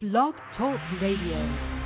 Blog Talk Radio.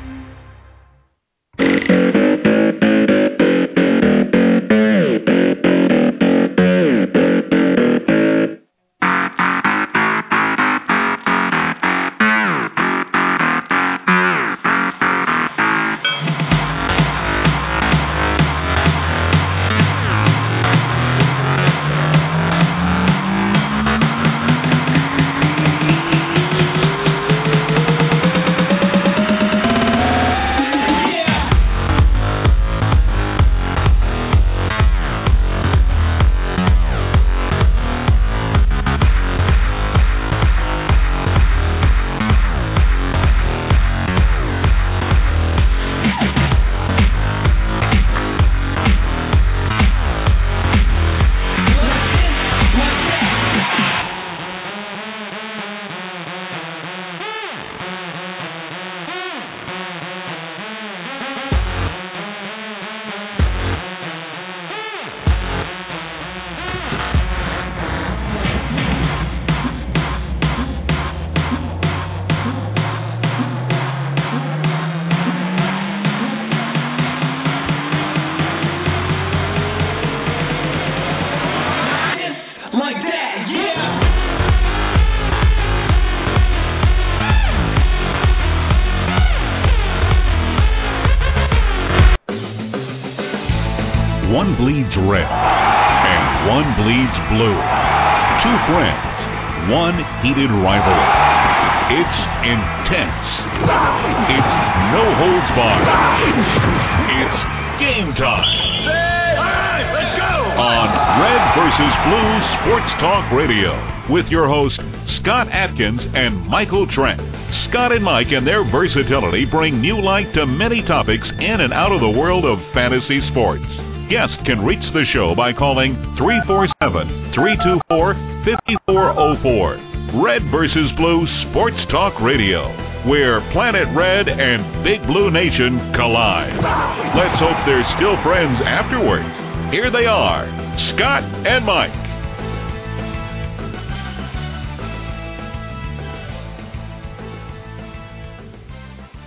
Heated rivalry. It's intense. It's no holds barred. It's game time. let's go. on Red versus Blue Sports Talk Radio with your hosts Scott Atkins and Michael Trent. Scott and Mike and their versatility bring new light to many topics in and out of the world of fantasy sports. Guests can reach the show by calling 347 324 5404. Red versus Blue Sports Talk Radio, where Planet Red and Big Blue Nation collide. Let's hope they're still friends afterwards. Here they are, Scott and Mike.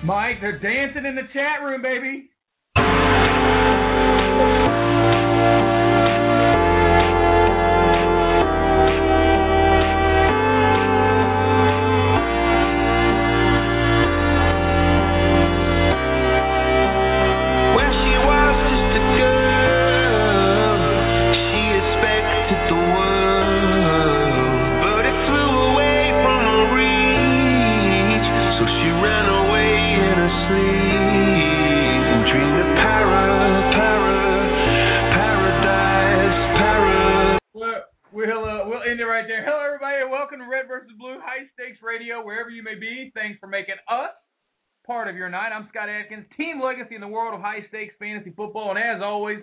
Mike, they're dancing in the chat room, baby. Radio, wherever you may be. Thanks for making us part of your night. I'm Scott Atkins, Team Legacy in the world of high stakes fantasy football, and as always,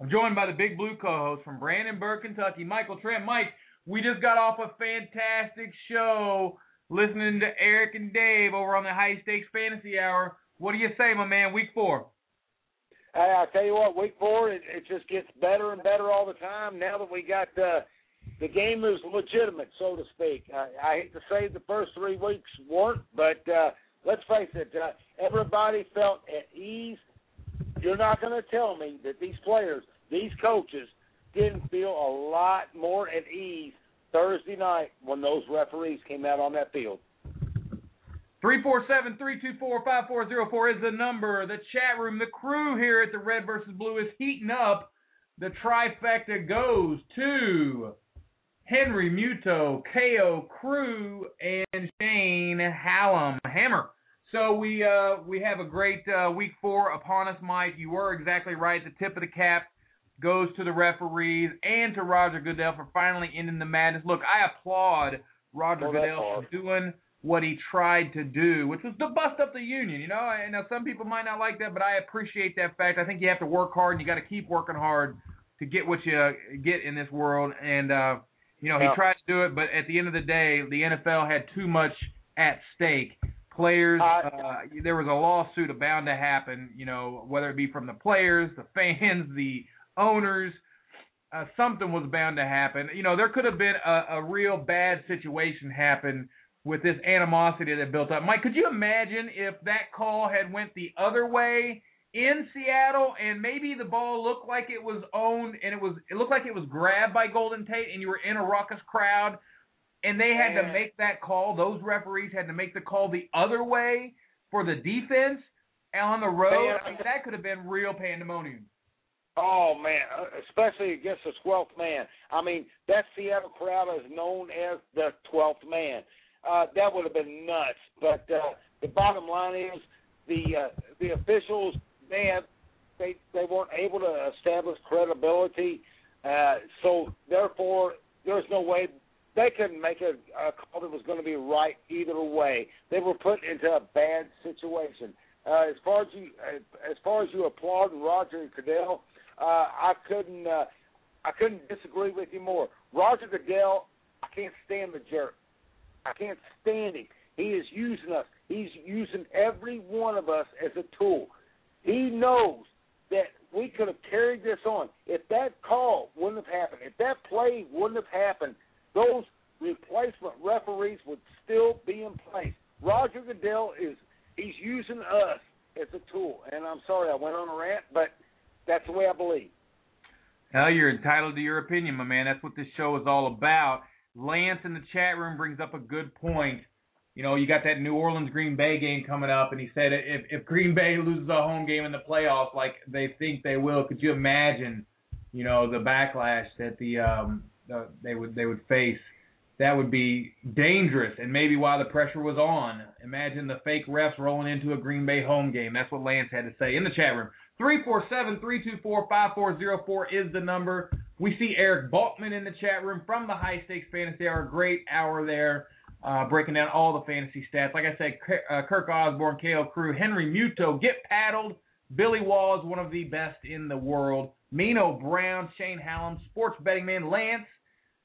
I'm joined by the Big Blue co-host from Brandenburg, Kentucky, Michael Trent. Mike, we just got off a fantastic show listening to Eric and Dave over on the High Stakes Fantasy Hour. What do you say, my man? Week four. Hey, I tell you what, week four, it, it just gets better and better all the time. Now that we got uh, the game is legitimate, so to speak. I, I hate to say the first three weeks weren't, but uh, let's face it, uh, everybody felt at ease. You're not going to tell me that these players, these coaches, didn't feel a lot more at ease Thursday night when those referees came out on that field. 347-324-5404 is the number. The chat room, the crew here at the Red versus Blue is heating up. The trifecta goes to Henry Muto, KO Crew, and Shane Hallam Hammer. So we uh, we have a great uh, week four upon us, Mike. You were exactly right. The tip of the cap goes to the referees and to Roger Goodell for finally ending the madness. Look, I applaud Roger Well, Goodell for doing what he tried to do, which was to bust up the union. You know, and now some people might not like that, but I appreciate that fact. I think you have to work hard and you got to keep working hard to get what you get in this world. And uh, you know, Yeah. he tried to do it, but at the end of the day, the NFL had too much at stake. Players, Uh, uh, there was a lawsuit bound to happen. You know, whether it be from the players, the fans, the owners. Uh, something was bound to happen. You know, there could have been a, a real bad situation happen with this animosity that built up. Mike, could you imagine if that call had went the other way in Seattle and maybe the ball looked like it was owned and it was it looked like it was grabbed by Golden Tate and you were in a raucous crowd and they had to make that call. Those referees had to make the call the other way for the defense on the road. Man, I mean, that could have been real pandemonium. Oh man, uh, especially against the twelfth man. I mean, that Seattle crowd is known as the twelfth man. Uh, that would have been nuts. But uh, the bottom line is the uh, the officials they have they they weren't able to establish credibility. Uh, so therefore, there's no way they couldn't make a, a call that was going to be right either way. They were put into a bad situation. Uh, as far as you uh, as far as you applaud Roger Goodell, uh, I couldn't uh, I couldn't disagree with you more. Roger Goodell, I can't stand the jerk. I can't stand him. He is using us. He's using every one of us as a tool. He knows that we could have carried this on. If that call wouldn't have happened, if that play wouldn't have happened, those replacement referees would still be in place. Roger Goodell is he's using us as a tool. And I'm sorry I went on a rant, but that's the way I believe. Hell, you're entitled to your opinion, my man. That's what this show is all about. Lance in the chat room brings up a good point. You know, you got that New Orleans Green Bay game coming up, and he said if if Green Bay loses a home game in the playoffs, like they think they will, could you imagine, you know, the backlash that the um the, they would they would face? That would be dangerous, and maybe while the pressure was on, imagine the fake refs rolling into a Green Bay home game. That's what Lance had to say in the chat room. 347-324-5404 is the number. We see Eric Balkman in the chat room from the High Stakes Fantasy Hour. Great hour there, uh, breaking down all the fantasy stats. Like I said, uh, Kirk Osborne, KO Crew, Henry Muto, Get Paddled, Billy Walls, one of the best in the world, Mino Brown, Shane Hallam, Sports Betting Man, Lance,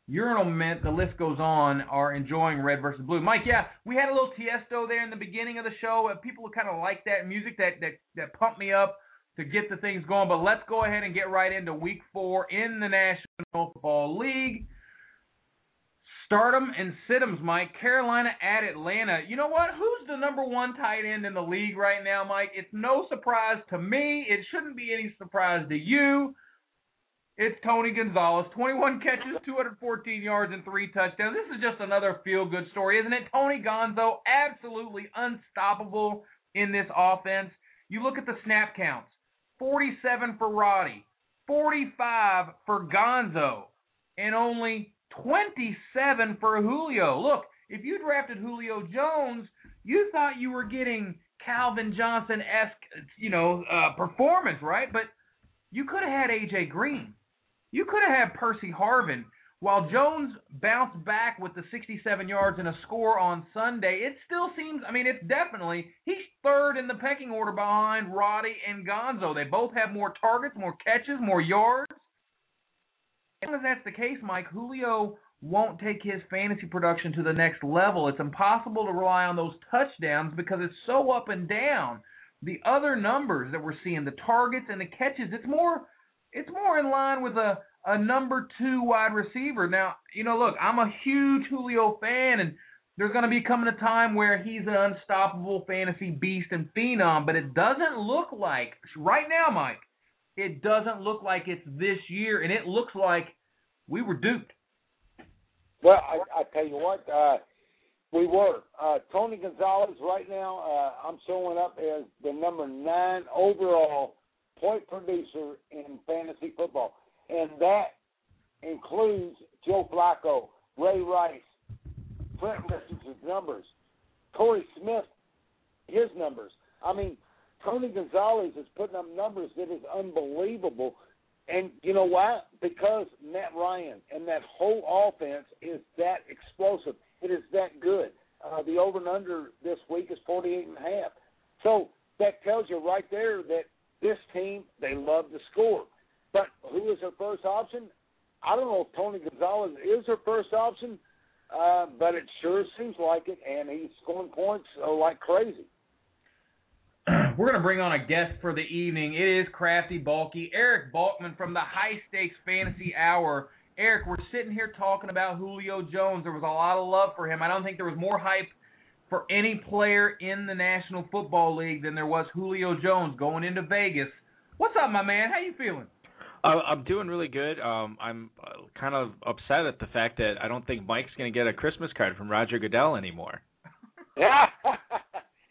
Urinal Mint, the list goes on, are enjoying Red versus Blue. Mike, yeah, we had a little Tiesto there in the beginning of the show. People kind of like that music that, that, that pumped me up to get the things going. But let's go ahead and get right into week four in the National Football League. Stardom and Siddums, Mike. Carolina at Atlanta. You know what? Who's the number one tight end in the league right now, Mike? It's no surprise to me. It shouldn't be any surprise to you. It's Tony Gonzalez. 21 catches, 214 yards, and three touchdowns. This is just another feel good story, isn't it? Tony Gonzo, absolutely unstoppable in this offense. You look at the snap counts 47 for Roddy, 45 for Gonzo, and only 27 for Julio. Look, if you drafted Julio Jones, you thought you were getting Calvin Johnson esque, you know, uh, performance, right? But you could have had AJ Green. You could have had Percy Harvin. While Jones bounced back with the 67 yards and a score on Sunday, it still seems, I mean, it's definitely, he's third in the pecking order behind Roddy and Gonzo. They both have more targets, more catches, more yards. As long as that's the case, Mike, Julio won't take his fantasy production to the next level. It's impossible to rely on those touchdowns because it's so up and down. The other numbers that we're seeing, the targets and the catches, it's more it's more in line with a a number two wide receiver. Now, you know, look, I'm a huge Julio fan, and there's going to be coming a time where he's an unstoppable fantasy beast and phenom, but it doesn't look like right now, Mike. It doesn't look like it's this year, and it looks like we were duped. Well, I, I tell you what, uh, we were. Uh, Tony Gonzalez right now, uh, I'm showing up as the number nine overall point producer in fantasy football, and that includes Joe Flacco, Ray Rice, Trent Richardson's numbers, Torrey Smith, his numbers. I mean, Tony Gonzalez is putting up numbers that is unbelievable. And you know why? Because Matt Ryan and that whole offense is that explosive. It is that good. Uh, the over and under this week is forty eight and a half. So that tells you right there that this team they love to score. But who is their first option? I don't know if Tony Gonzalez is their first option, uh, but it sure seems like it, and he's scoring points uh, like crazy. We're going to bring on a guest for the evening. It is Crafty Bulky, Eric Balkman from the High Stakes Fantasy Hour. Eric, we're sitting here talking about Julio Jones. There was a lot of love for him. I don't think there was more hype for any player in the National Football League than there was Julio Jones going into Vegas. What's up, my man? How you feeling? Uh, I'm doing really good. Um, I'm uh, kind of upset at the fact that I don't think Mike's going to get a Christmas card from Roger Goodell anymore.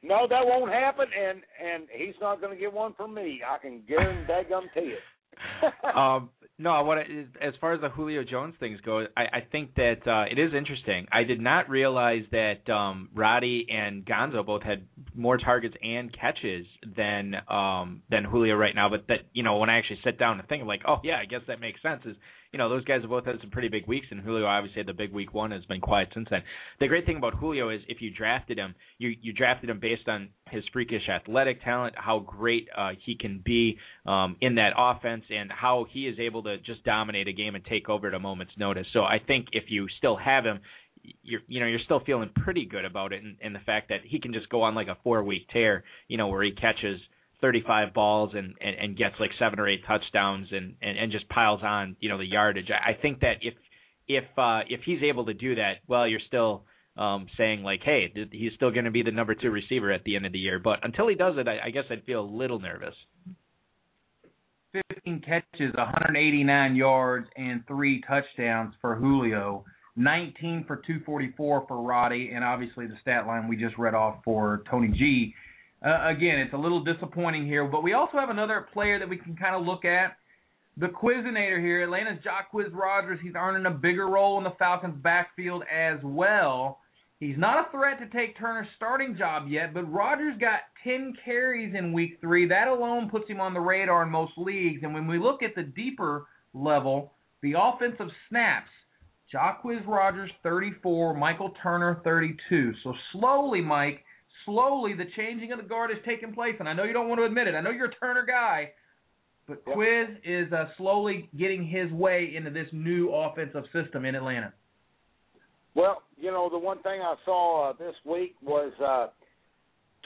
No, that won't happen, and and he's not going to get one from me. I can guarantee it. um, no, I, as far as the Julio Jones things go, I, I think that uh, it is interesting. I did not realize that um, Roddy and Gonzo both had more targets and catches than um, than Julio right now. But that you know, when I actually sit down and think, I'm like, oh yeah, I guess that makes sense. Is you know, those guys have both had some pretty big weeks, and Julio obviously had the big week one, has been quiet since then. The great thing about Julio is if you drafted him, you you drafted him based on his freakish athletic talent, how great uh, he can be um, in that offense, and how he is able to just dominate a game and take over at a moment's notice. So I think if you still have him, you're you know you're still feeling pretty good about it, and, and the fact that he can just go on like a four week tear, you know, where he catches 35 balls and, and, and gets like seven or eight touchdowns and, and, and just piles on, you know, the yardage. I, I think that if if uh, if he's able to do that, well, you're still um, saying like, hey, th- he's still going to be the number two receiver at the end of the year. But until he does it, I, I guess I'd feel a little nervous. 15 catches, 189 yards, and three touchdowns for Julio. 19 for 244 for Roddy, and obviously the stat line we just read off for Tony G. Uh, again, it's a little disappointing here, but we also have another player that we can kind of look at. The Quizinator here, Atlanta's Jacquizz Rodgers. He's earning a bigger role in the Falcons' backfield as well. He's not a threat to take Turner's starting job yet, but Rodgers got 10 carries in week three. That alone puts him on the radar in most leagues. And when we look at the deeper level, the offensive snaps, Jacquizz Rodgers 34, Michael Turner 32. So slowly, Mike, slowly the changing of the guard is taking place, and I know you don't want to admit it. I know you're a Turner guy, but Yep. Quiz is uh, slowly getting his way into this new offensive system in Atlanta. Well, you know, the one thing I saw uh, this week was uh,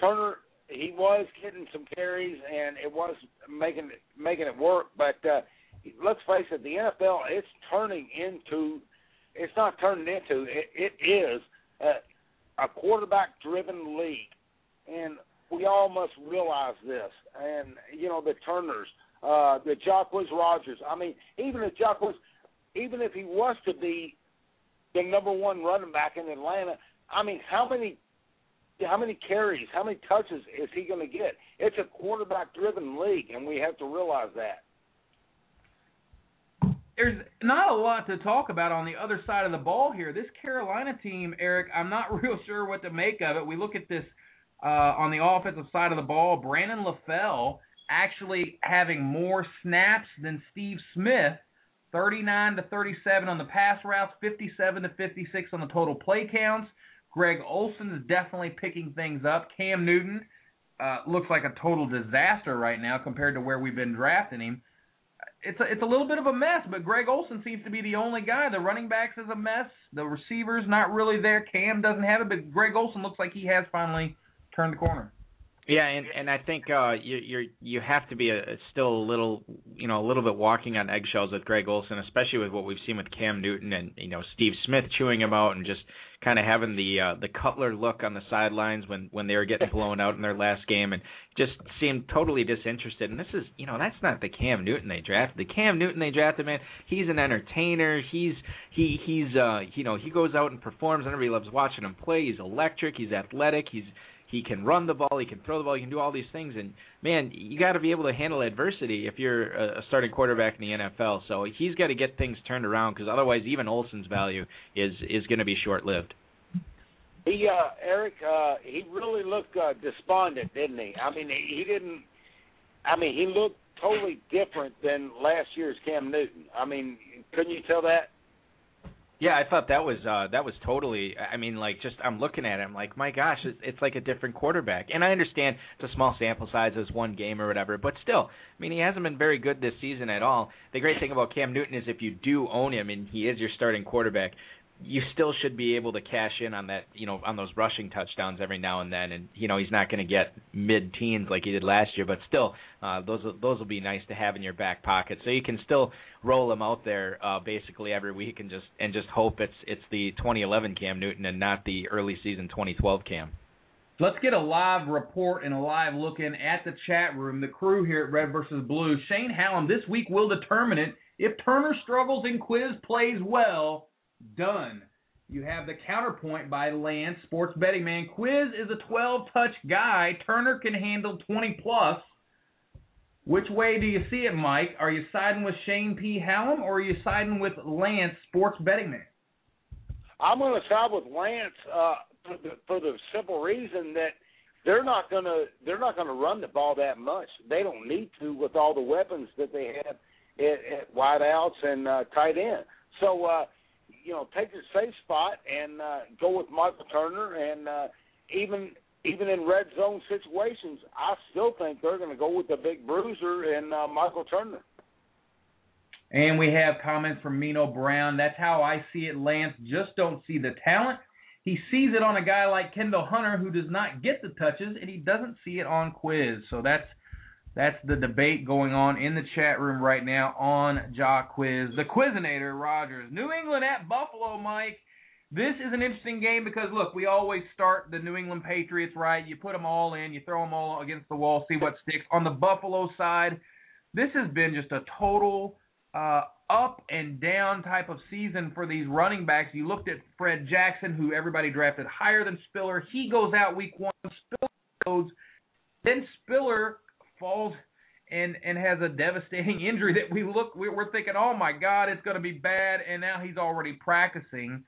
Turner. He was getting some carries, and it was making it, making it work. But uh, let's face it, the NFL it's turning into. It's not turning into. It, it is a, a quarterback-driven league, and we all must realize this. And you know, the Turners, uh, the Jacquizz Rodgers. I mean, even if Jacquizz, even if he was to be the number one running back in Atlanta. I mean, how many how many carries, how many touches is he going to get? It's a quarterback driven league, and we have to realize that. There's not a lot to talk about on the other side of the ball here. This Carolina team, Eric, I'm not real sure what to make of it. We look at this uh, on the offensive side of the ball. Brandon LaFell actually having more snaps than Steve Smith 39 to 37 on the pass routes, 57 to 56 on the total play counts. Greg Olsen is definitely picking things up. Cam Newton uh, looks like a total disaster right now compared to where we've been drafting him. It's a, it's a little bit of a mess, but Greg Olsen seems to be the only guy. The running backs is a mess. The receivers not really there. Cam doesn't have it, but Greg Olsen looks like he has finally turned the corner. Yeah, and and I think uh, you you're you have to be a, still a little you know a little bit walking on eggshells with Greg Olsen, especially with what we've seen with Cam Newton and you know Steve Smith chewing him out and just kind of having the uh, the Cutler look on the sidelines when when they were getting blown out in their last game and just seemed totally disinterested. And this is you know that's not the Cam Newton they drafted. The Cam Newton they drafted, man, he's an entertainer. He's he he's uh you know he goes out and performs, and everybody loves watching him play. He's electric. He's athletic. He's he can run the ball, he can throw the ball, he can do all these things. And man, you got to be able to handle adversity if you're a starting quarterback in the NFL. So he's got to get things turned around because otherwise, even Olsen's value is is going to be short lived. He uh, Eric, uh, he really looked uh, despondent, didn't he? I mean, he, he didn't. I mean, he looked totally different than last year's Cam Newton. I mean, couldn't you tell that? Yeah, I thought that was uh that was totally I mean like just I'm looking at it I'm like my gosh it's, it's like a different quarterback. And I understand it's a small sample size as one game or whatever, but still, I mean he hasn't been very good this season at all. The great thing about Cam Newton is if you do own him and he is your starting quarterback, you still should be able to cash in on that, you know, on those rushing touchdowns every now and then. And you know, he's not going to get mid-teens like he did last year, but still, uh, those those will be nice to have in your back pocket. So you can still roll him out there uh, basically every week and just and just hope it's it's the 2011 Cam Newton and not the early season 2012 Cam. Let's get a live report and a live look in at the chat room. The crew here at Red versus Blue. Shane Hallam this week will determine it. If Turner struggles and Quiz plays well, done. You have the counterpoint by Lance, sports betting man. Quiz is a 12 touch guy. Turner can handle 20 plus. Which way do you see it, Mike? Are you siding with Shane P. Hallam or are you siding with Lance, sports betting man? I'm going to side with Lance uh, for, the, for the simple reason that they're not going to they're not going to run the ball that much. They don't need to with all the weapons that they have at, at wideouts and uh, tight end. So uh, you know, take a safe spot and uh, go with Michael Turner. And uh, even even in red zone situations, I still think they're going to go with the big bruiser and uh, Michael Turner. And we have comments from Mino Brown. That's how I see it. Lance just don't see the talent. He sees it on a guy like Kendall Hunter who does not get the touches, and he doesn't see it on Quiz. So that's that's the debate going on in the chat room right now on Jacquizz. The Quizinator Rodgers. New England at Buffalo, Mike. This is an interesting game because look, we always start the New England Patriots right. You put them all in, you throw them all against the wall, see what sticks. On the Buffalo side, this has been just a total uh, up and down type of season for these running backs. You looked at Fred Jackson, who everybody drafted higher than Spiller. He goes out week one. Spiller goes. Then Spiller falls and and has a devastating injury that we look we're thinking, oh my God, it's going to be bad, and now he's already practicing.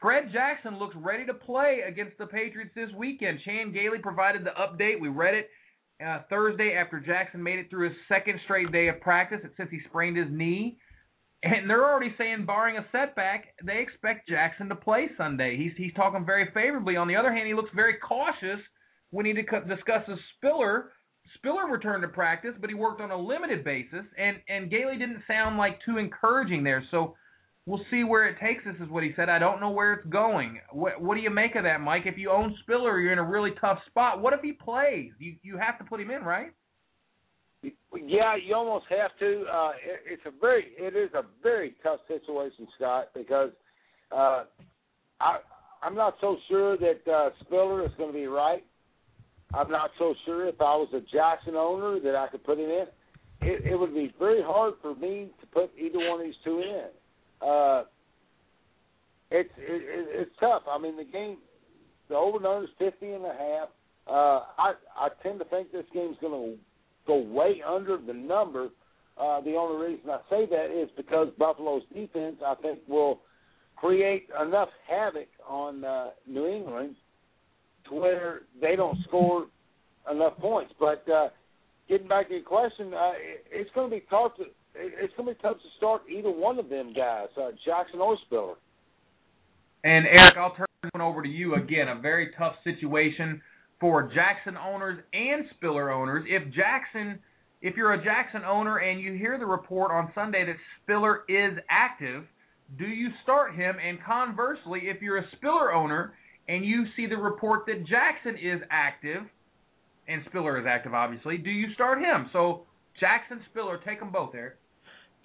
Fred Jackson looks ready to play against the Patriots this weekend. Chan Gailey provided the update. We read it uh, Thursday after Jackson made it through his second straight day of practice since he sprained his knee. And they're already saying, barring a setback, they expect Jackson to play Sunday. He's he's talking very favorably. On the other hand, he looks very cautious when he discusses Spiller Spiller returned to practice, but he worked on a limited basis, and and Gailey didn't sound like too encouraging there. So we'll see where it takes us, is what he said. I don't know where it's going. What what do you make of that, Mike? If you own Spiller, you're in a really tough spot. What if he plays? You you have to put him in, right? Yeah, you almost have to. Uh, it, it's a very, it is a very tough situation, Scott, because uh, I, I'm not so sure that uh, Spiller is going to be right. I'm not so sure if I was a Jackson owner that I could put it in. It, it would be very hard for me to put either one of these two in. Uh, it's it, it's tough. I mean, the game, the over and under is fifty and a half. Uh, I I tend to think this game's going to go way under the number. Uh, the only reason I say that is because Buffalo's defense, I think, will create enough havoc on uh, New England to where they don't score enough points. But uh, getting back to your question, uh, it's going to be tough to it's going to be tough to start either one of them guys, uh, Jackson or Spiller. And Eric, I'll turn one over to you again. A very tough situation for Jackson owners and Spiller owners. If Jackson, if you're a Jackson owner and you hear the report on Sunday that Spiller is active, do you start him? And conversely, if you're a Spiller owner and you see the report that Jackson is active, and Spiller is active, obviously, do you start him? So Jackson, Spiller, take them both, Eric.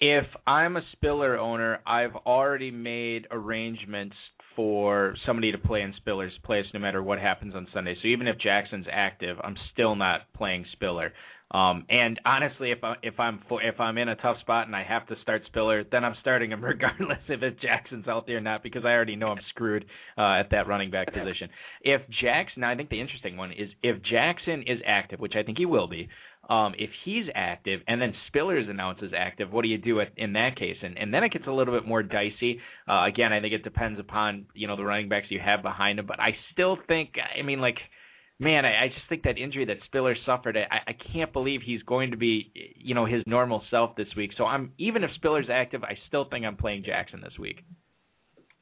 If I'm a Spiller owner, I've already made arrangements for somebody to play in Spiller's place no matter what happens on Sunday. So even if Jackson's active, I'm still not playing Spiller. Um, and honestly, if I if I'm if I'm in a tough spot and I have to start Spiller, then I'm starting him regardless if it's Jackson's out there or not because I already know I'm screwed uh, at that running back position. If Jackson, I think the interesting one is if Jackson is active, which I think he will be. Um, if he's active and then Spiller's announced as active, what do you do in that case? And and then it gets a little bit more dicey. Uh, again, I think it depends upon you know the running backs you have behind him, but I still think, I mean, like man, I, I just think that injury that Spiller suffered, I, I can't believe he's going to be, you know, his normal self this week. So I'm even if Spiller's active, I still think I'm playing Jackson this week.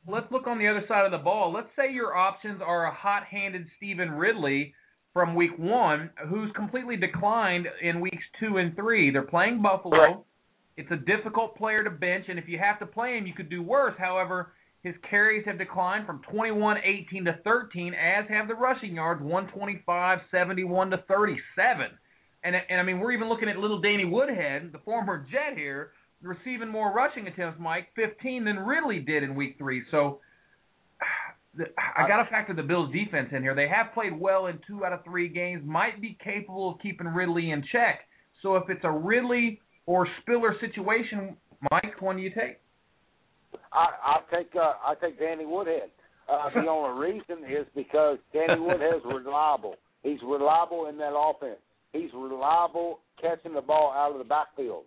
Let's look on the other side of the ball. Let's say your options are a hot-handed Stevan Ridley from week one, who's completely declined in weeks two and three. They're playing Buffalo. Right. It's a difficult player to bench, and if you have to play him, you could do worse. However, His carries have declined from 21 18 to 13, as have the rushing yards 125 71 to 37. And, and I mean, we're even looking at little Danny Woodhead, the former Jet here, receiving more rushing attempts, Mike, 15 than Ridley did in week three. So I got to factor the Bills' defense in here. They have played well in two out of three games, might be capable of keeping Ridley in check. So if it's a Ridley or Spiller situation, Mike, one do you take? I, I take uh, I take Danny Woodhead. Uh, the only reason is because Danny Woodhead's reliable. He's reliable in that offense. He's reliable catching the ball out of the backfield.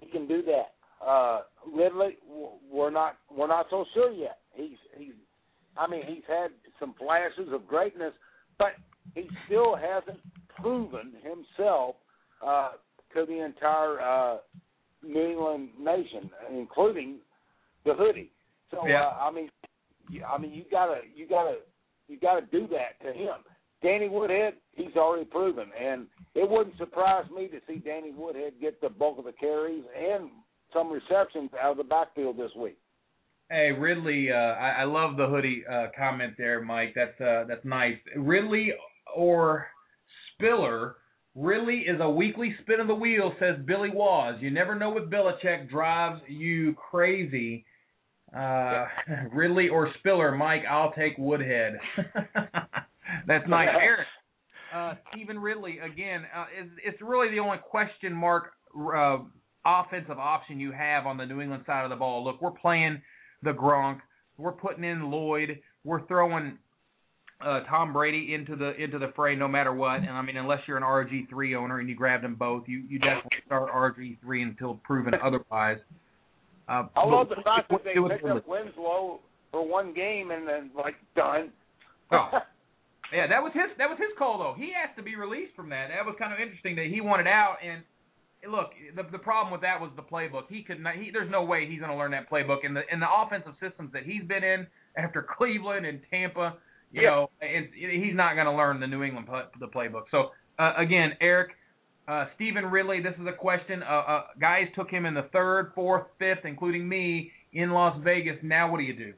He can do that. Uh, Ridley, we're not we're not so sure yet. He's he's I mean he's had some flashes of greatness, but he still hasn't proven himself uh, to the entire uh, New England nation, including the hoodie. So Yeah. uh, I mean, I mean you gotta you gotta you gotta do that to him. Danny Woodhead, he's already proven, and it wouldn't surprise me to see Danny Woodhead get the bulk of the carries and some receptions out of the backfield this week. Hey Ridley, uh, I, I love the hoodie uh, comment there, Mike. That's uh, that's nice. Ridley or Spiller. Ridley is a weekly spin of the wheel, says Billy Waz. You never know what Belichick drives you crazy. Uh, Ridley or Spiller, Mike. I'll take Woodhead. that's nice, Eric. Uh, Stevan Ridley again. Uh, is it's really the only question mark uh, offensive option you have on the New England side of the ball. Look, we're playing the Gronk. We're putting in Lloyd. We're throwing uh, Tom Brady into the into the fray no matter what. And I mean, unless you're an RG three owner and you grabbed them both, you you definitely start RG three until proven otherwise. Uh, I but love the fact that they picked up Winslow for one game and then like done. Oh. Yeah, that was his that was his call though. He asked to be released from that. That was kind of interesting that he wanted out and look, the the problem with that was the playbook. He could not he there's no way he's going to learn that playbook and the in the offensive systems that he's been in after Cleveland and Tampa, you Yeah. know, it's, he's not going to learn the New England play, the playbook. So, uh, again, Eric uh, Stevan Ridley, this is a question. Uh, uh, guys took him in the third, fourth, fifth, including me in Las Vegas. Now, what do you do?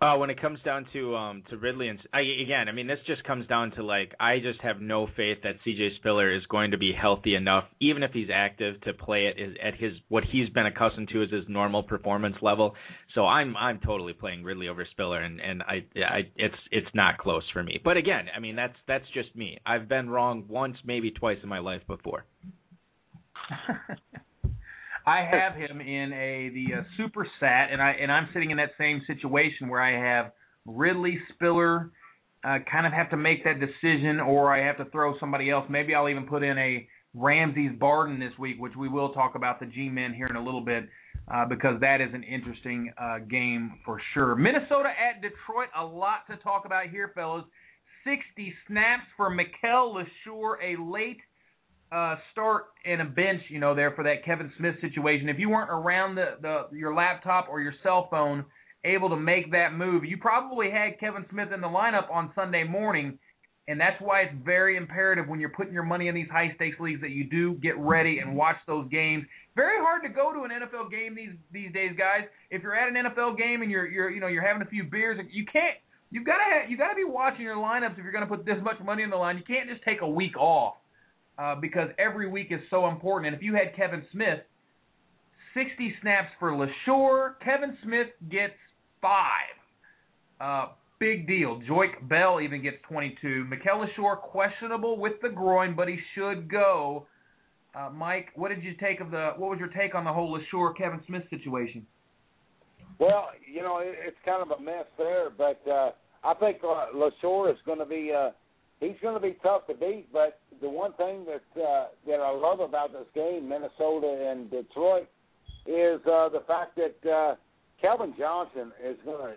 Uh, when it comes down to um to Ridley and I, again, I mean this just comes down to like I just have no faith that CJ Spiller is going to be healthy enough, even if he's active, to play it is- at his what he's been accustomed to as his normal performance level. So I'm I'm totally playing Ridley over Spiller, and and I I it's it's not close for me. But again, I mean that's that's just me. I've been wrong once, maybe twice in my life before. I have him in a the uh, super sat, and I and I'm sitting in that same situation where I have Ridley Spiller. Uh, kind of have to make that decision, or I have to throw somebody else. Maybe I'll even put in a Ramses Barden this week, which we will talk about the G-men here in a little bit, uh, because that is an interesting uh, game for sure. Minnesota at Detroit, a lot to talk about here, fellas. 60 snaps for Mikel Leshoure, a late uh, start and a bench, you know, there for that Kevin Smith situation. If you weren't around the, the your laptop or your cell phone able to make that move, you probably had Kevin Smith in the lineup on Sunday morning, and that's why it's very imperative when you're putting your money in these high stakes leagues that you do get ready and watch those games. Very hard to go to an NFL game these these days, guys. If you're at an NFL game and you're you're you know you're having a few beers, you can't. You've got to have, you got to be watching your lineups if you're going to put this much money in the line. You can't just take a week off uh, because every week is so important. And if you had Kevin Smith, 60 snaps for Leshoure, Kevin Smith gets five. Uh, big deal. Joique Bell even gets 22. Mikel Leshoure questionable with the groin, but he should go. Uh, Mike, what did you take of the? What was your take on the whole Leshoure Kevin Smith situation? Well, you know, it, it's kind of a mess there, but uh, I think uh, Leshoure is going to be uh, he's going to be tough to beat. But the one thing that uh, that I love about this game, Minnesota and Detroit, is uh, the fact that uh, Calvin Johnson is going to.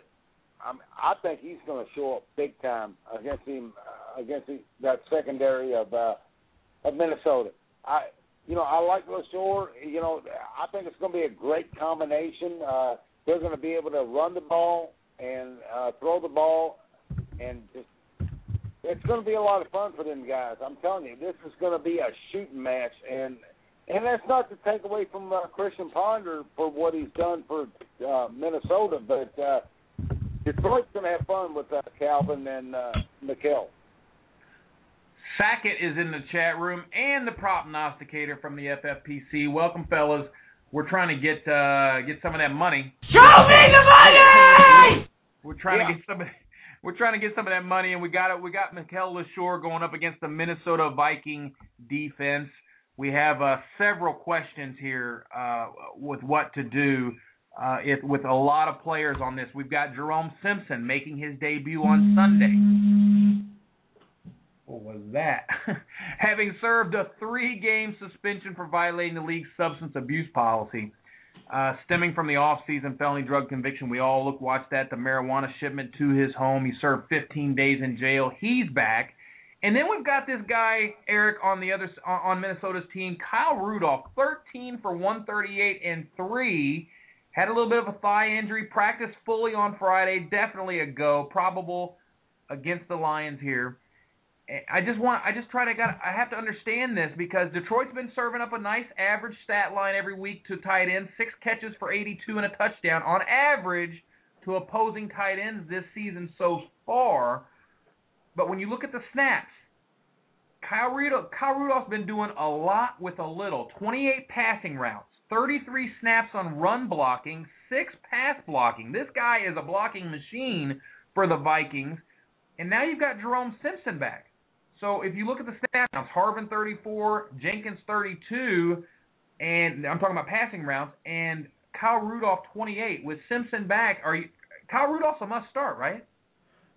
I, mean, I think he's going to show up big time against him uh, against the, that secondary of uh, of Minnesota. I you know I like Leshoure. You know I think it's going to be a great combination. Uh, they're going to be able to run the ball and uh, throw the ball, and just it's going to be a lot of fun for them guys. I'm telling you, this is going to be a shooting match, and and that's not to take away from uh, Christian Ponder for what he's done for uh, Minnesota, but uh, Detroit's going to have fun with uh, Calvin and uh, Mikel. Sackett is in the chat room and the prognosticator from the FFPC. Welcome, fellas. We're trying to get uh, get some of that money. Show me the money! We're trying Yeah. to get some. We're trying to get some of that money, and we got it. We got Mikel Leshoure going up against the Minnesota Viking defense. We have uh, several questions here uh, with what to do. Uh, if, with a lot of players on this, we've got Jerome Simpson making his debut on Sunday. What was that? Having served a three-game suspension for violating the league's substance abuse policy, uh, stemming from the off-season felony drug conviction. We all look watched that the marijuana shipment to his home. He served 15 days in jail. He's back. And then we've got this guy Eric on the other on Minnesota's team, Kyle Rudolph, 13 for 138 and three. Had a little bit of a thigh injury. Practiced fully on Friday. Definitely a go. Probable against the Lions here. I just want I just try to got I have to understand this because Detroit's been serving up a nice average stat line every week to tight ends, six catches for 82 and a touchdown on average to opposing tight ends this season so far. But when you look at the snaps, Kyle Rudolph, Kyle Rudolph's been doing a lot with a little. 28 passing routes, 33 snaps on run blocking, six pass blocking. This guy is a blocking machine for the Vikings. And now you've got Jerome Simpson back. So if you look at the stats, Harvin 34, Jenkins 32, and I'm talking about passing rounds, and Kyle Rudolph 28. With Simpson back, are you? Kyle Rudolph's a must start, right?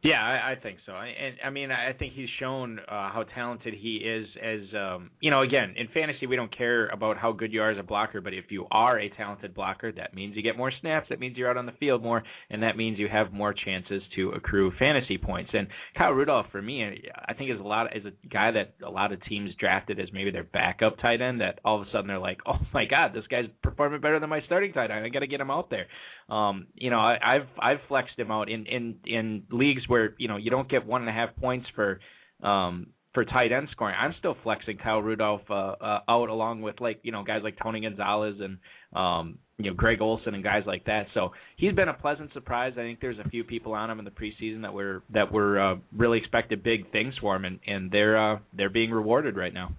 Yeah, I, I think so. I- And I mean, I think he's shown uh, how talented he is. As um, you know, again, in fantasy, we don't care about how good you are as a blocker, but if you are a talented blocker, that means you get more snaps. That means you're out on the field more, and that means you have more chances to accrue fantasy points. And Kyle Rudolph, for me, I think is a lot is a guy that a lot of teams drafted as maybe their backup tight end. That all of a sudden they're like, oh my god, this guy's performing better than my starting tight end. I got to get him out there. Um, you know, I, I've I've flexed him out in in in leagues where you know you don't get one and a half points for um for tight end scoring. I'm still flexing Kyle Rudolph uh, uh, out along with like you know guys like Tony Gonzalez and um you know Greg Olsen and guys like that. So he's been a pleasant surprise. I think there's a few people on him in the preseason that were that were uh, really expected big things for him, and and they're uh, they're being rewarded right now.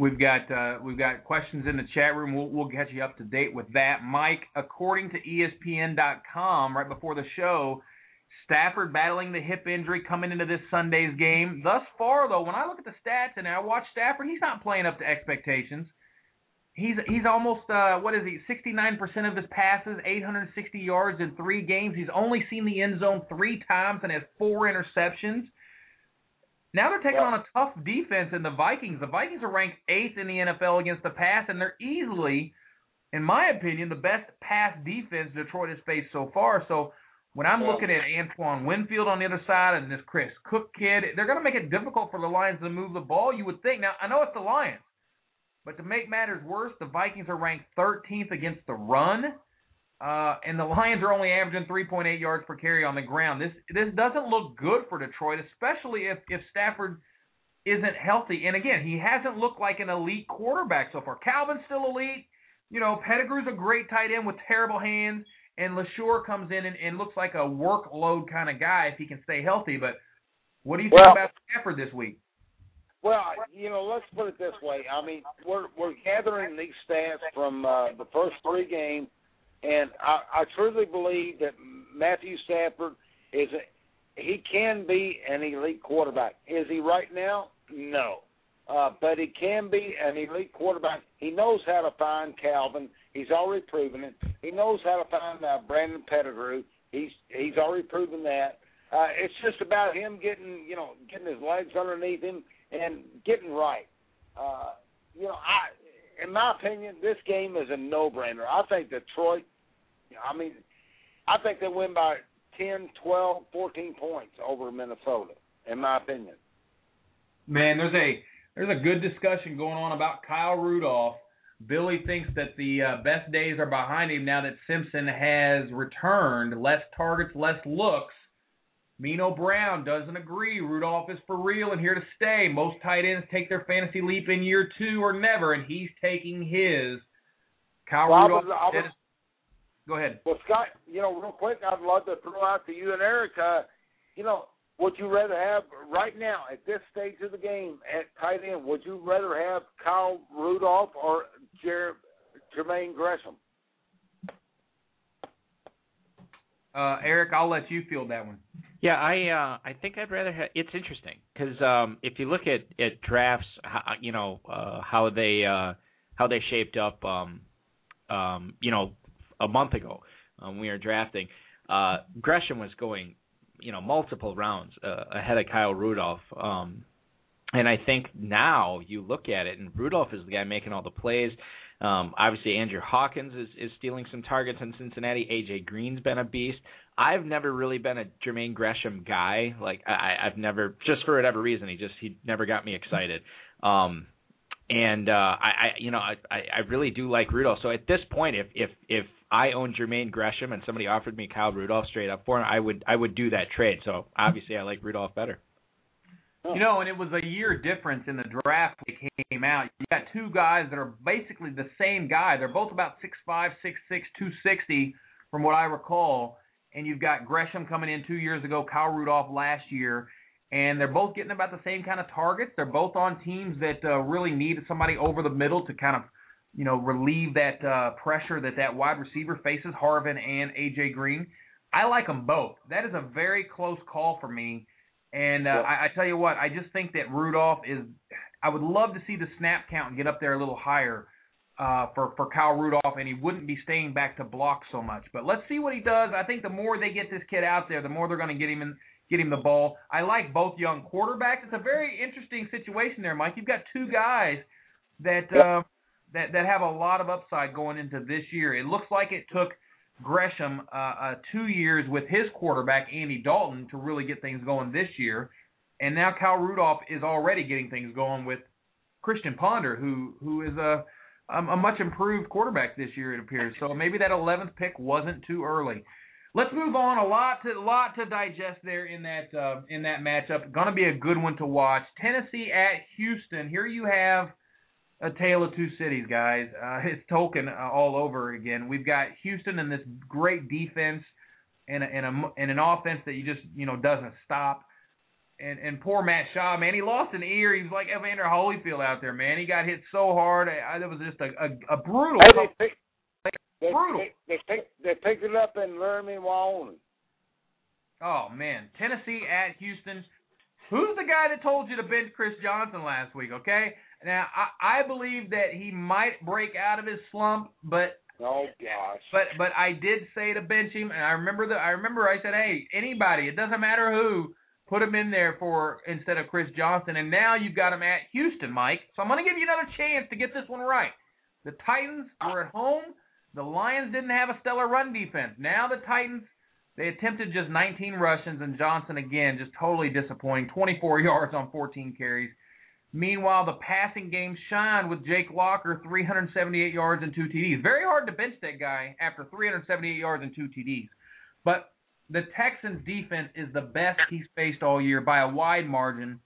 We've got uh, we've got questions in the chat room. We'll we'll get you up to date with that, Mike. According to ESPN.com, right before the show, Stafford battling the hip injury coming into this Sunday's game. Thus far, though, when I look at the stats and I watch Stafford, he's not playing up to expectations. He's he's almost uh, what is he? 69% of his passes, 860 yards in three games. He's only seen the end zone three times and has four interceptions. Now they're taking Well- on a tough defense in the Vikings. The Vikings are ranked eighth in the NFL against the pass, and they're easily, in my opinion, the best pass defense Detroit has faced so far. So when I'm Well- looking at Antoine Winfield on the other side and this Chris Cook kid, they're going to make it difficult for the Lions to move the ball. You would think. Now I know it's the Lions, but to make matters worse, the Vikings are ranked 13th against the run. Uh, and the Lions are only averaging 3.8 yards per carry on the ground. This this doesn't look good for Detroit, especially if if Stafford isn't healthy. And again, he hasn't looked like an elite quarterback so far. Calvin's still elite. You know, Pettigrew's a great tight end with terrible hands, and Leshoure comes in and, and looks like a workload kind of guy if he can stay healthy. But what do you think Well- about Stafford this week? Well, you know, let's put it this way. I mean, we're we're gathering these stats from uh, the first three games, and I, I truly believe that Matthew Stafford is a, he can be an elite quarterback. Is he right now? No, uh, but he can be an elite quarterback. He knows how to find Calvin. He's already proven it. He knows how to find uh, Brandon Pettigrew. He's he's already proven that. Uh, it's just about him getting you know getting his legs underneath him and getting right. Uh, you know, I, in my opinion, this game is a no-brainer. I think Detroit. I mean, I think they win by 10, 12, 14 points over Minnesota. In my opinion. Man, there's a there's a good discussion going on about Kyle Rudolph. Billy thinks that the uh, best days are behind him now that Simpson has returned. Less targets, less looks. Mino Brown doesn't agree. Rudolph is for real and here to stay. Most tight ends take their fantasy leap in year two or never, and he's taking his. Kyle Well, I Rudolph. was- I was- Go ahead. Well, Scott, you know, real quick, I'd love to throw out to you and Eric. Uh, you know, would you rather have right now at this stage of the game at tight end? Would you rather have Kyle Rudolph or Jer- Jermaine Gresham? Uh, Eric, I'll let you field that one. Yeah, I uh I think I'd rather have it's interesting cuz um if you look at at drafts how, you know uh how they uh how they shaped up um um you know a month ago um, when we were drafting uh Gresham was going you know multiple rounds uh, ahead of Kyle Rudolph um and I think now you look at it and Rudolph is the guy making all the plays um, obviously, Andrew Hawkins is, is stealing some targets in Cincinnati. AJ Green's been a beast. I've never really been a Jermaine Gresham guy. Like I, I've never, just for whatever reason, he just he never got me excited. Um, and uh, I, I, you know, I, I I really do like Rudolph. So at this point, if if if I owned Jermaine Gresham and somebody offered me Kyle Rudolph straight up for him, I would I would do that trade. So obviously, I like Rudolph better. You know, and it was a year difference in the draft when it came out. You got two guys that are basically the same guy. They're both about six five, six six, two sixty, from what I recall. And you've got Gresham coming in two years ago, Kyle Rudolph last year, and they're both getting about the same kind of targets. They're both on teams that uh, really need somebody over the middle to kind of, you know, relieve that uh, pressure that that wide receiver faces, Harvin and AJ Green. I like them both. That is a very close call for me. And uh, Yeah. I, I tell you what, I just think that Rudolph is. I would love to see the snap count get up there a little higher uh, for for Kyle Rudolph, and he wouldn't be staying back to block so much. But let's see what he does. I think the more they get this kid out there, the more they're going to get him in, get him the ball. I like both young quarterbacks. It's a very interesting situation there, Mike. You've got two guys that uh, that that have a lot of upside going into this year. It looks like it took Gresham uh, uh, two years with his quarterback Andy Dalton to really get things going this year, and now Kyle Rudolph is already getting things going with Christian Ponder, who who is a um, a much improved quarterback this year it appears. So maybe that 11th pick wasn't too early. Let's move on. A lot to lot to digest there in that uh, in that matchup. Going to be a good one to watch. Tennessee at Houston. Here you have a tale of two cities, guys. Uh, it's Tolkien uh, all over again. We've got Houston and this great defense and a, and a and an offense that you just you know doesn't stop. And and poor Matt Schaub, man, he lost an ear. He was like Evander Holyfield out there, man. He got hit so hard. I, it was just a a, a brutal. Hey, they, Brutal. they, they, picked, they picked it up in Laramie, Wyoming. Oh man, Tennessee at Houston. Who's the guy that told you to bench Chris Johnson last week? Okay, now I, I believe that he might break out of his slump, but Oh gosh. but but I did say to bench him, and I remember that I remember I said, hey, anybody, it doesn't matter who, put him in there for instead of Chris Johnson, and now you've got him at Houston, Mike. So I'm going to give you another chance to get this one right. The Titans were at home. The Lions didn't have a stellar run defense. Now the Titans, they attempted just 19 rushes, and Johnson again just totally disappointing. 24 yards on 14 carries. Meanwhile, the passing game shined with Jake Locker, 378 yards and two TDs. Very hard to bench that guy after 378 yards and two TDs. But the Texans' defense is the best he's faced all year by a wide margin.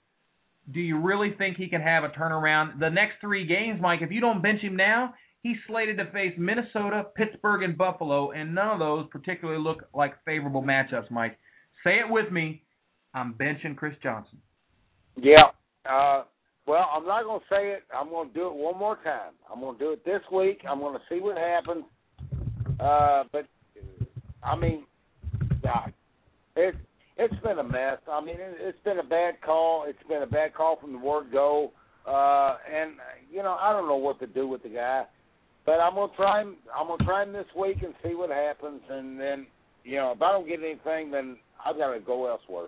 Do you really think he can have a turnaround? The next three games, Mike, if you don't bench him now, he's slated to face Minnesota, Pittsburgh, and Buffalo, and none of those particularly look like favorable matchups, Mike. Say it with me. I'm benching Chris Johnson. Yeah. Uh, well, I'm not going to say it. I'm going to do it one more time. I'm going to do it this week. I'm going to see what happens. Uh, but I mean, God, it it's been a mess. I mean, it, it's been a bad call. It's been a bad call from the word go. Uh, and you know, I don't know what to do with the guy. But I'm gonna try him. I'm gonna try him this week and see what happens. And then, you know, if I don't get anything, then I've got to go elsewhere.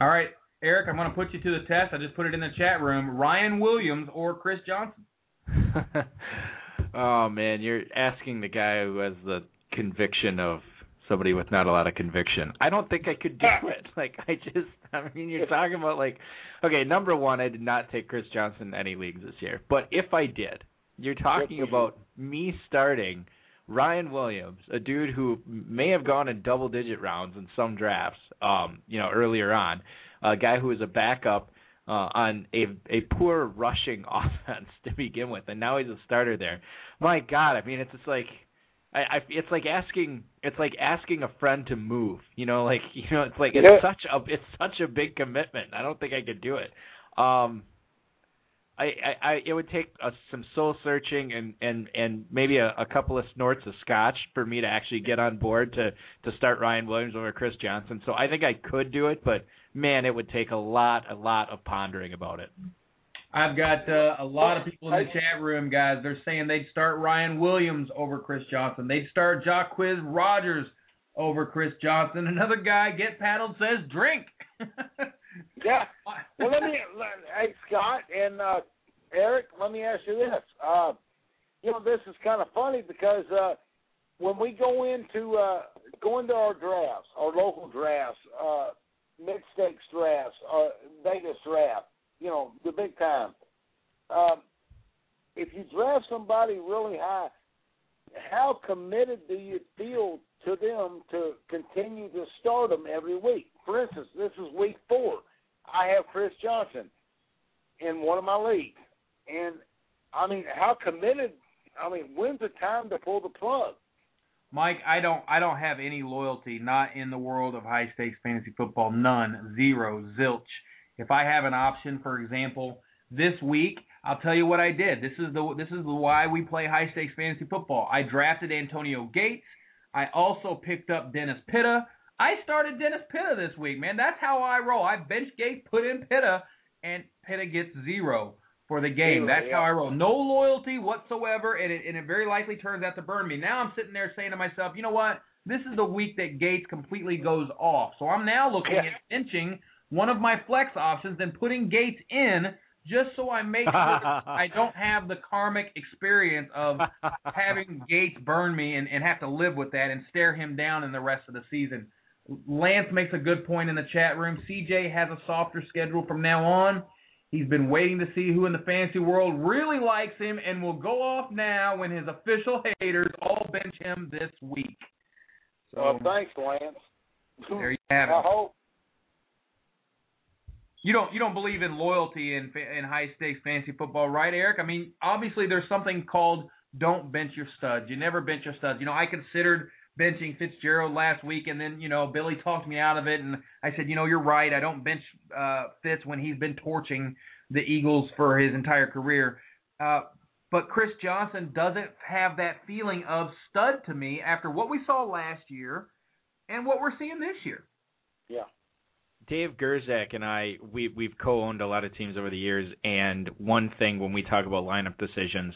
All right, Eric, I'm going to put you to the test. I just put it in the chat room. Ryan Williams or Chris Johnson? oh man, you're asking the guy who has the conviction of somebody with not a lot of conviction. I don't think I could do it. Like I just I mean you're talking about like okay, number one, I did not take Chris Johnson in any leagues this year. But if I did, you're talking about me starting Ryan Williams, a dude who may have gone in double digit rounds in some drafts, um, you know, earlier on, a guy who was a backup uh, on a a poor rushing offense to begin with, and now he's a starter there. My God, I mean, it's just like I, I it's like asking it's like asking a friend to move. You know, like you know, it's like it's such a it's such a big commitment. I don't think I could do it. Um, I, I, I it would take uh, some soul searching and and and maybe a, a couple of snorts of scotch for me to actually get on board to to start Ryan Williams over Chris Johnson. So I think I could do it, but man, it would take a lot a lot of pondering about it. I've got uh, a lot of people in the chat room, guys. They're saying they'd start Ryan Williams over Chris Johnson. They'd start Jacquizz Rodgers over Chris Johnson. Another guy, get paddled, says drink. Yeah. Well, let me, let, hey Scott and uh, Eric, let me ask you this. Uh, you know, this is kind of funny because uh, when we go into uh, go into our drafts, our local drafts, uh, mid stakes drafts, uh, Vegas draft, you know, the big time. Um, if you draft somebody really high, how committed do you feel to them to continue to start them every week? For instance, this is week four. I have Chris Johnson in one of my leagues, and I mean, how committed? I mean, when's the time to pull the plug? Mike, I don't I don't have any loyalty, not in the world of high stakes fantasy football, none, zero, zilch. If I have an option, for example, this week, I'll tell you what I did. This is the this is why we play high stakes fantasy football. I drafted Antonio Gates. I also picked up Dennis Pitta. I started Dennis Pitta this week, man. That's how I roll. I bench Gates, put in Pitta, and Pitta gets zero for the game. Zero, That's yeah. how I roll. No loyalty whatsoever, and it, and it very likely turns out to burn me. Now I'm sitting there saying to myself, you know what? This is the week that Gates completely goes off. So I'm now looking Yeah. at benching one of my flex options and putting Gates in just so I make sure I don't have the karmic experience of having Gates burn me and, and have to live with that and stare him down in the rest of the season. Lance makes a good point in the chat room. CJ has a softer schedule from now on. He's been waiting to see who in the fantasy world really likes him and will go off now when his official haters all bench him this week. So Well, thanks, Lance. there you have it. I hope. You don't you don't believe in loyalty in in high stakes fantasy football, right, Eric? I mean, obviously there's something called don't bench your studs. You never bench your studs. You know, I considered benching Fitzgerald last week, and then you know Billy talked me out of it, and I said, you know, you're right. I don't bench uh, Fitz when he's been torching the Eagles for his entire career. Uh, but Chris Johnson doesn't have that feeling of stud to me after what we saw last year and what we're seeing this year. Yeah. Dave Gerzak and I, we we've co-owned a lot of teams over the years, and one thing when we talk about lineup decisions,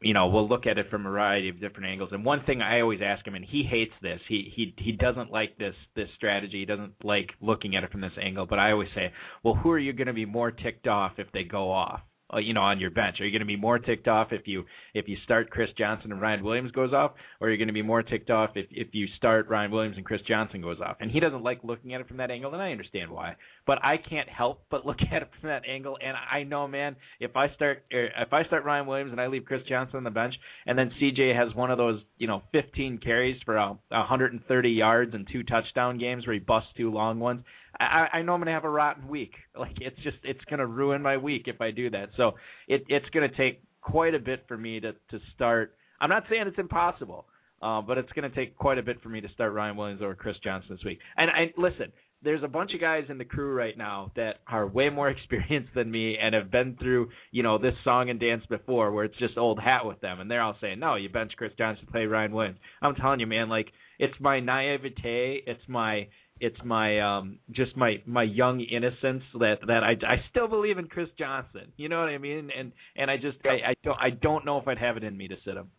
you know, we'll look at it from a variety of different angles. And one thing I always ask him, and he hates this, he he he doesn't like this this strategy. He doesn't like looking at it from this angle. But I always say, well, who are you going to be more ticked off if they go off? Uh, you know, on your bench, are you going to be more ticked off if you if you start Chris Johnson and Ryan Williams goes off, or are you going to be more ticked off if if you start Ryan Williams and Chris Johnson goes off? And he doesn't like looking at it from that angle, and I understand why. But I can't help but look at it from that angle, and I know, man, if I start er, if I start Ryan Williams and I leave Chris Johnson on the bench, and then CJ has one of those you know 15 carries for a 130 yards and two touchdown games where he busts two long ones. I, I know I'm gonna have a rotten week. Like it's just it's gonna ruin my week if I do that. So it it's gonna take quite a bit for me to to start. I'm not saying it's impossible, uh, but it's gonna take quite a bit for me to start Ryan Williams over Chris Johnson this week. And I listen, there's a bunch of guys in the crew right now that are way more experienced than me and have been through, you know, this song and dance before where it's just old hat with them and they're all saying, No, you bench Chris Johnson, play Ryan Williams. I'm telling you, man, like it's my naivete, it's my it's my um just my my young innocence that that I I still believe in Chris Johnson. You know what I mean? And and I just I, I don't I don't know if I'd have it in me to sit him.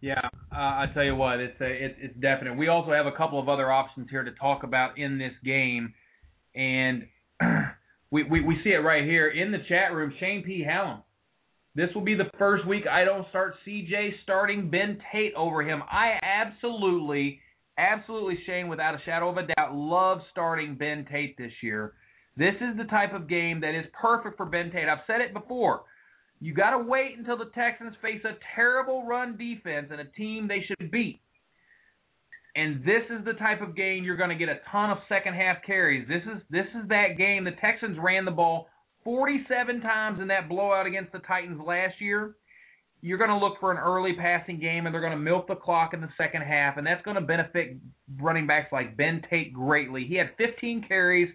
Yeah, uh, I tell you what, it's a, it, it's definite. We also have a couple of other options here to talk about in this game, and we, we we see it right here in the chat room. Shane P. Hallam. This will be the first week I don't start CJ starting Ben Tate over him. I absolutely, absolutely, Shane, without a shadow of a doubt, love starting Ben Tate this year. This is the type of game that is perfect for Ben Tate. I've said it before. You got to wait until the Texans face a terrible run defense and a team they should beat. And this is the type of game you're going to get a ton of second half carries. This is this is that game. The Texans ran the ball 47 times in that blowout against the Titans last year. You're going to look for an early passing game, and they're going to milk the clock in the second half, and that's going to benefit running backs like Ben Tate greatly. He had 15 carries